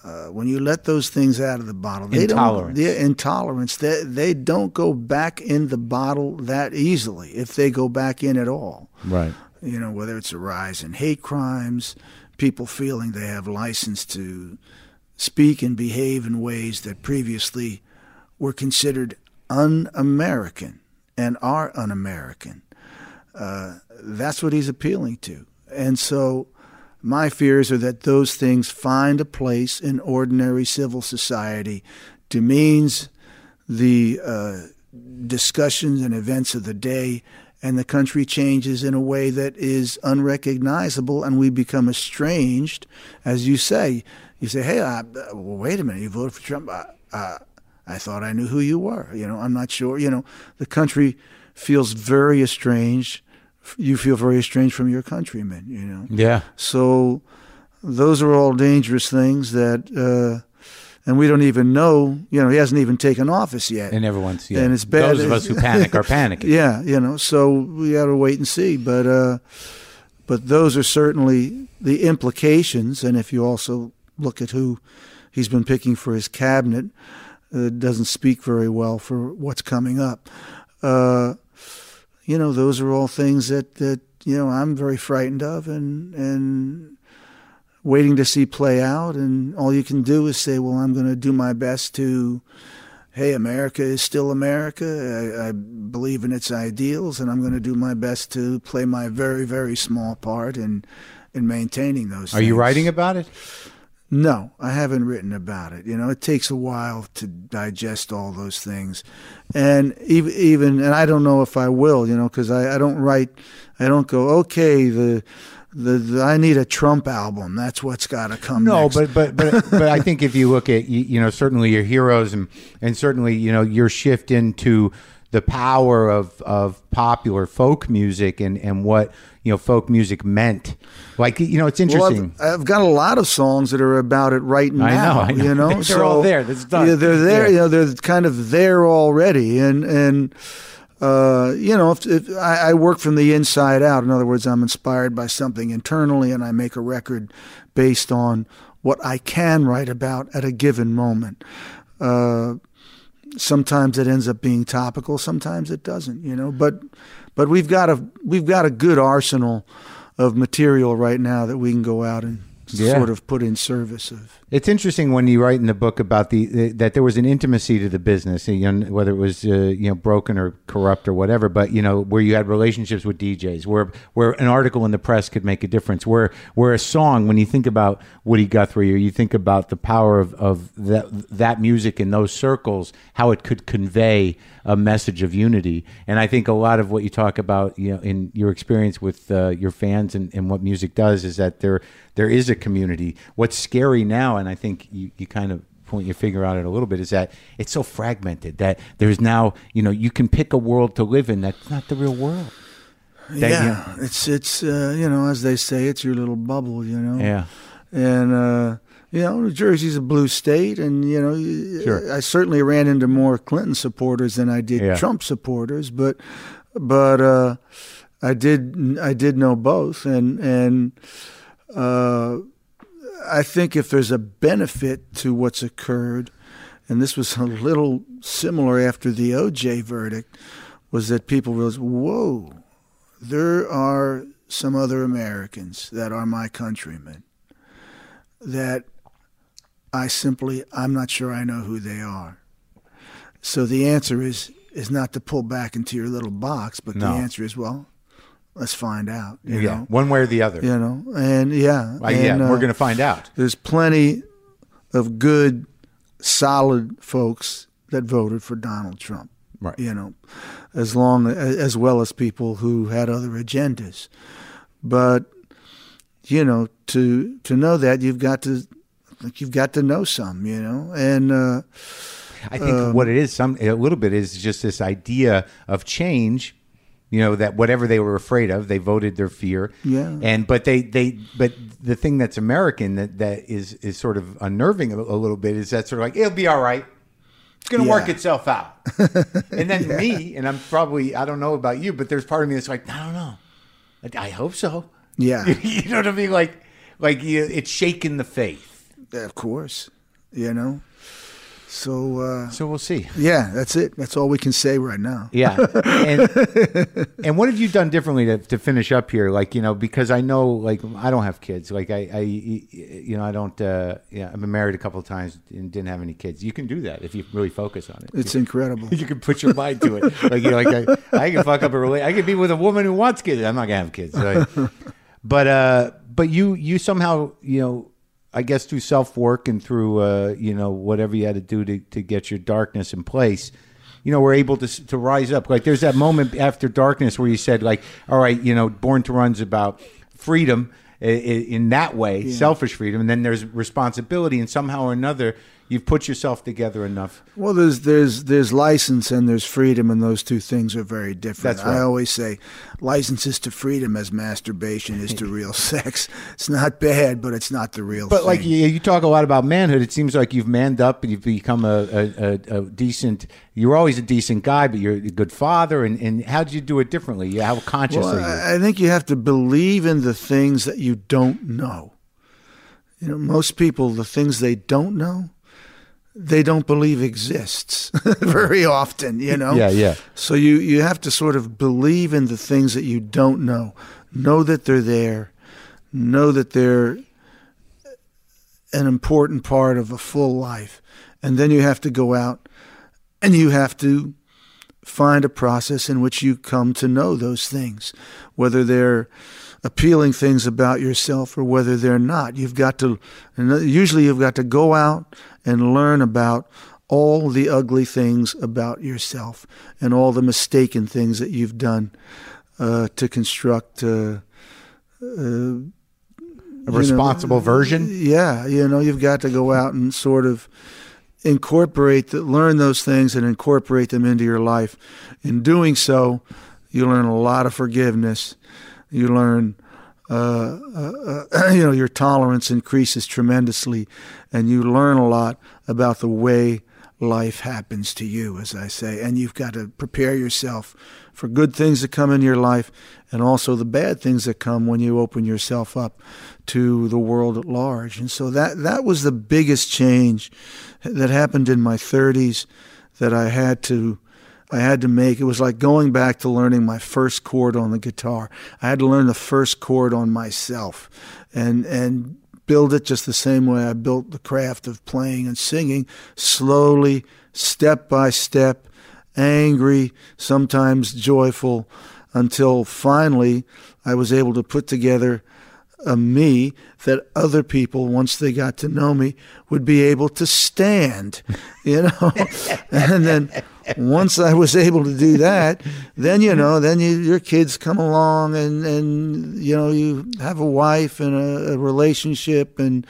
B: uh, when you let those things out of the bottle, they
A: Intolerance.
B: don't. Intolerance. They they don't go back in the bottle that easily if they go back in at all.
A: Right.
B: You know, whether it's a rise in hate crimes, people feeling they have license to speak and behave in ways that previously were considered un-American and are un-American. Uh, that's what he's appealing to, and so my fears are that those things find a place in ordinary civil society, demeans the uh, discussions and events of the day, and the country changes in a way that is unrecognizable, and we become estranged. As you say, you say, "Hey, I, well, wait a minute, you voted for Trump." I, I, I thought I knew who you were. You know, I'm not sure. You know, the country feels very estranged. You feel very estranged from your countrymen. You know.
A: Yeah.
B: So those are all dangerous things that, uh, and we don't even know. You know, he hasn't even taken office yet.
A: And everyone's yeah.
B: And it's bad.
A: Those of us who panic are panicking.
B: yeah, you know. So we got to wait and see. But uh, but those are certainly the implications. And if you also look at who he's been picking for his cabinet, it doesn't speak very well for what's coming up. Uh, you know, those are all things that, that you know I'm very frightened of, and and waiting to see play out. And all you can do is say, well, I'm going to do my best to hey, America is still America. I, I believe in its ideals, and I'm going to do my best to play my very, very small part in in maintaining those.
A: Are you writing about it?
B: No, I haven't written about it. You know, it takes a while to digest all those things, and even even and I don't know if I will. You know, because I, I don't write. I don't go okay. The the, the, I need a Trump album. That's what's got to come.
A: No,
B: next.
A: but but but but I think if you look at you, you know certainly your heroes and and certainly you know your shift into the power of of popular folk music and and what you know folk music meant. Like you know, it's
B: Well,
A: interesting.
B: I've, I've got a lot of songs that are about it right
A: I
B: now.
A: know, I know.
B: You know,
A: They're
B: so,
A: all there. That's done.
B: Yeah, they're there.
A: Yeah.
B: You know, they're kind of there already, and and uh, you know, if, if I, I work from the inside out. In other words, I'm inspired by something internally, and I make a record based on what I can write about at a given moment. Uh, sometimes it ends up being topical, sometimes it doesn't. You know, but but we've got a we've got a good arsenal of material right now that we can go out and
A: Yeah.
B: sort of put in service of.
A: It's interesting when you write in the book about the that there was an intimacy to the business, you know, whether it was uh, you know broken or corrupt or whatever, but you know where you had relationships with DJs, where where an article in the press could make a difference, where where a song, when you think about Woody Guthrie or you think about the power of of that that music in those circles, how it could convey a message of unity, and I think a lot of what you talk about, you know, in your experience with uh, your fans and, and what music does is that there there is a community. What's scary now, and I think you, you kind of point your finger on it a little bit, is that it's so fragmented that there's now, you know, you can pick a world to live in that's not the real world. That, you
B: yeah, it's it's uh, you know as they say, it's your little bubble. You know.
A: Yeah.
B: and uh, you know New Jersey's a blue state, and you know
A: Sure.
B: I certainly ran into more Clinton supporters than I did
A: Yeah.
B: Trump supporters, but but uh, I did I did know both, and and uh, I think if there's a benefit to what's occurred, and this was a little similar after the OJ verdict, was that people realized, whoa, there are some other Americans that are my countrymen that I simply I'm not sure I know who they are. So the answer is is not to pull back into your little box, but
A: No.
B: the answer is well, let's find out. You
A: yeah.
B: know,
A: One way or the other.
B: you know, and yeah,
A: Uh, yeah,
B: and, uh,
A: we're going to find out.
B: there's plenty of good, solid folks that voted for Donald Trump.
A: Right.
B: You know, as long as well as people who had other agendas, but you know, to to know that you've got to you've got to know some. You know, and uh,
A: I think what it is, some a little bit is just this idea of change. You know that whatever they were afraid of, they voted their fear.
B: Yeah.
A: And but they they but the thing that's American that that is is sort of unnerving a, a little bit is that sort of like it'll be all right. It's going to work itself out. and then me, and I'm probably I don't know about you, but there's part of me that's like I don't know. I, I hope so.
B: yeah,
A: you know what I mean? Like like you, it's shaking the faith.
B: Of course, you know. So uh,
A: So we'll see.
B: yeah, that's it. That's all we can say right now.
A: Yeah. And, and what have you done differently to, to finish up here? Like, you know, because I know, like, I don't have kids. Like, I, I you know, I don't, uh, yeah, I've been married a couple of times and didn't have any kids. You can do that if you really focus on it.
B: It's incredible.
A: you can put your mind to it. Like, you're like, I, I can fuck up a relationship. I can be with a woman who wants kids. I'm not to have kids. But, uh, but you, you somehow, you know, I guess through self work and through uh, you know whatever you had to do to, to get your darkness in place, you know, we're able to to rise up. Like there's that moment after darkness where you said like, all right, you know, Born to Run's about freedom i- i- in that way, selfish freedom, and then there's responsibility, and somehow or another you've put yourself together enough.
B: Well, there's there's there's license and there's freedom, and those two things are very different.
A: That's right.
B: I always say, license is to freedom as masturbation is to real sex. It's not bad, but it's not the real.
A: But like you, you talk a lot about manhood, it seems like you've manned up and you've become a, a, a, a decent. You're always a decent guy, but you're a good father. And, and how did you do it differently? How conscious
B: Well,
A: are you?
B: I I think you have to believe in the things that you don't know. You know, most people, the things they don't know, they don't believe exists very often. You know.
A: Yeah, yeah.
B: So you you have to sort of believe in the things that you don't know. Know that they're there. Know that they're an important part of a full life, and then you have to go out And you have to find a process in which you come to know those things, whether they're appealing things about yourself or whether they're not. You've got to, usually, you've got to go out and learn about all the ugly things about yourself and all the mistaken things that you've done uh, to construct. Uh, uh,
A: a responsible
B: know,
A: version.
B: Yeah, you know, you've got to go out and sort of incorporate, the, learn those things, and incorporate them into your life. In doing so, you learn a lot of forgiveness. You learn, uh, uh, uh, you know, your tolerance increases tremendously, and you learn a lot about the way life happens to you, as I say. And you've got to prepare yourself for good things that come in your life and also the bad things that come when you open yourself up to the world at large. And so that, that was the biggest change that happened in my 30s that I had to I had to make. It was like going back to learning my first chord on the guitar. I had to learn the first chord on myself and and build it just the same way I built the craft of playing and singing, slowly, step by step, angry, sometimes joyful, until finally I was able to put together a me that other people, once they got to know me, would be able to stand, you know. and then once I was able to do that, then you know, then you, your kids come along, and and you know, you have a wife and a, a relationship, and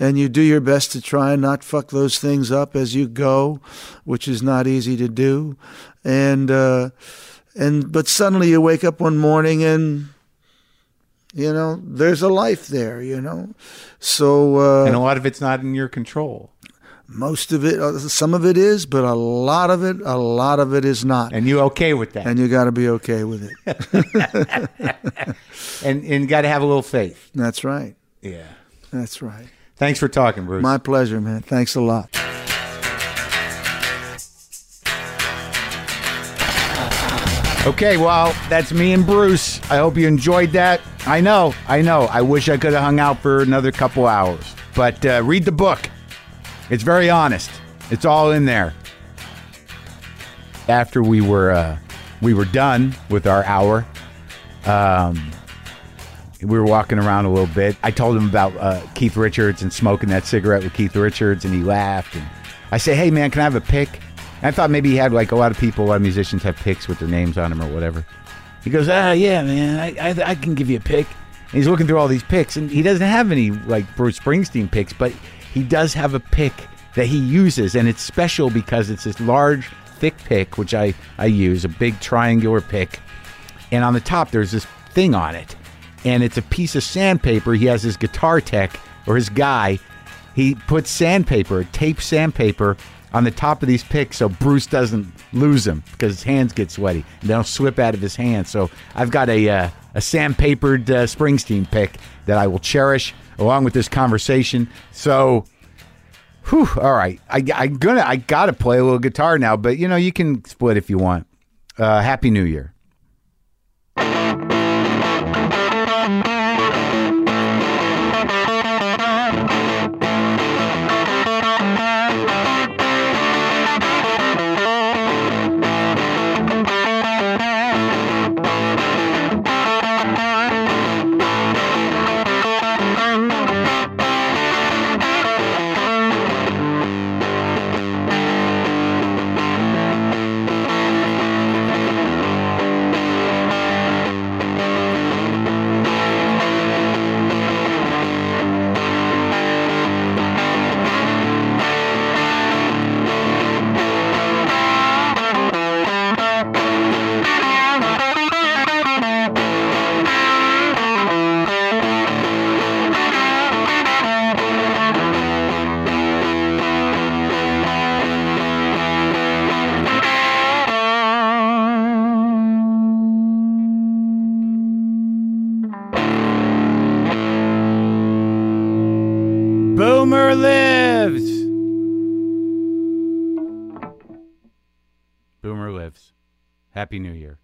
B: and you do your best to try and not fuck those things up as you go, which is not easy to do, and uh, and but suddenly you wake up one morning and you know, there's a life there, you know. So uh,
A: and a lot of it's not in your control.
B: Most of it, uh, some of it is, but a lot of it, a lot of it is not.
A: And you okay with that?
B: And you got to be okay with
A: it. and and got to have a little faith.
B: That's right.
A: Yeah.
B: That's right.
A: Thanks for talking, Bruce.
B: My pleasure, man. Thanks a lot.
A: Okay, well, that's me and Bruce. I hope you enjoyed that. I know, I know. I wish I could have hung out for another couple hours. But uh, read the book. It's very honest. It's all in there. After we were uh, we were done with our hour, um, we were walking around a little bit. I told him about uh, Keith Richards and smoking that cigarette with Keith Richards, and he laughed. And I say, "Hey, man, can I have a pick?" I thought maybe he had like a lot of people, a lot of musicians have picks with their names on them or whatever. He goes, ah, yeah, man, I, I, I can give you a pick. And he's looking through all these picks, and he doesn't have any like Bruce Springsteen picks, but he does have a pick that he uses, and it's special because it's this large, thick pick, which I, I use, a big triangular pick. And on the top, there's this thing on it, and it's a piece of sandpaper. He has his guitar tech or his guy. He puts sandpaper, tape sandpaper on the top of these picks so Bruce doesn't lose them because his hands get sweaty and they'll slip out of his hands. So I've got a uh, a sandpapered uh, Springsteen pick that I will cherish along with this conversation. So. Whew, all right, I, I'm gonna. I gotta play a little guitar now, but you know you can split if you want. Uh, Happy New Year. Happy New Year.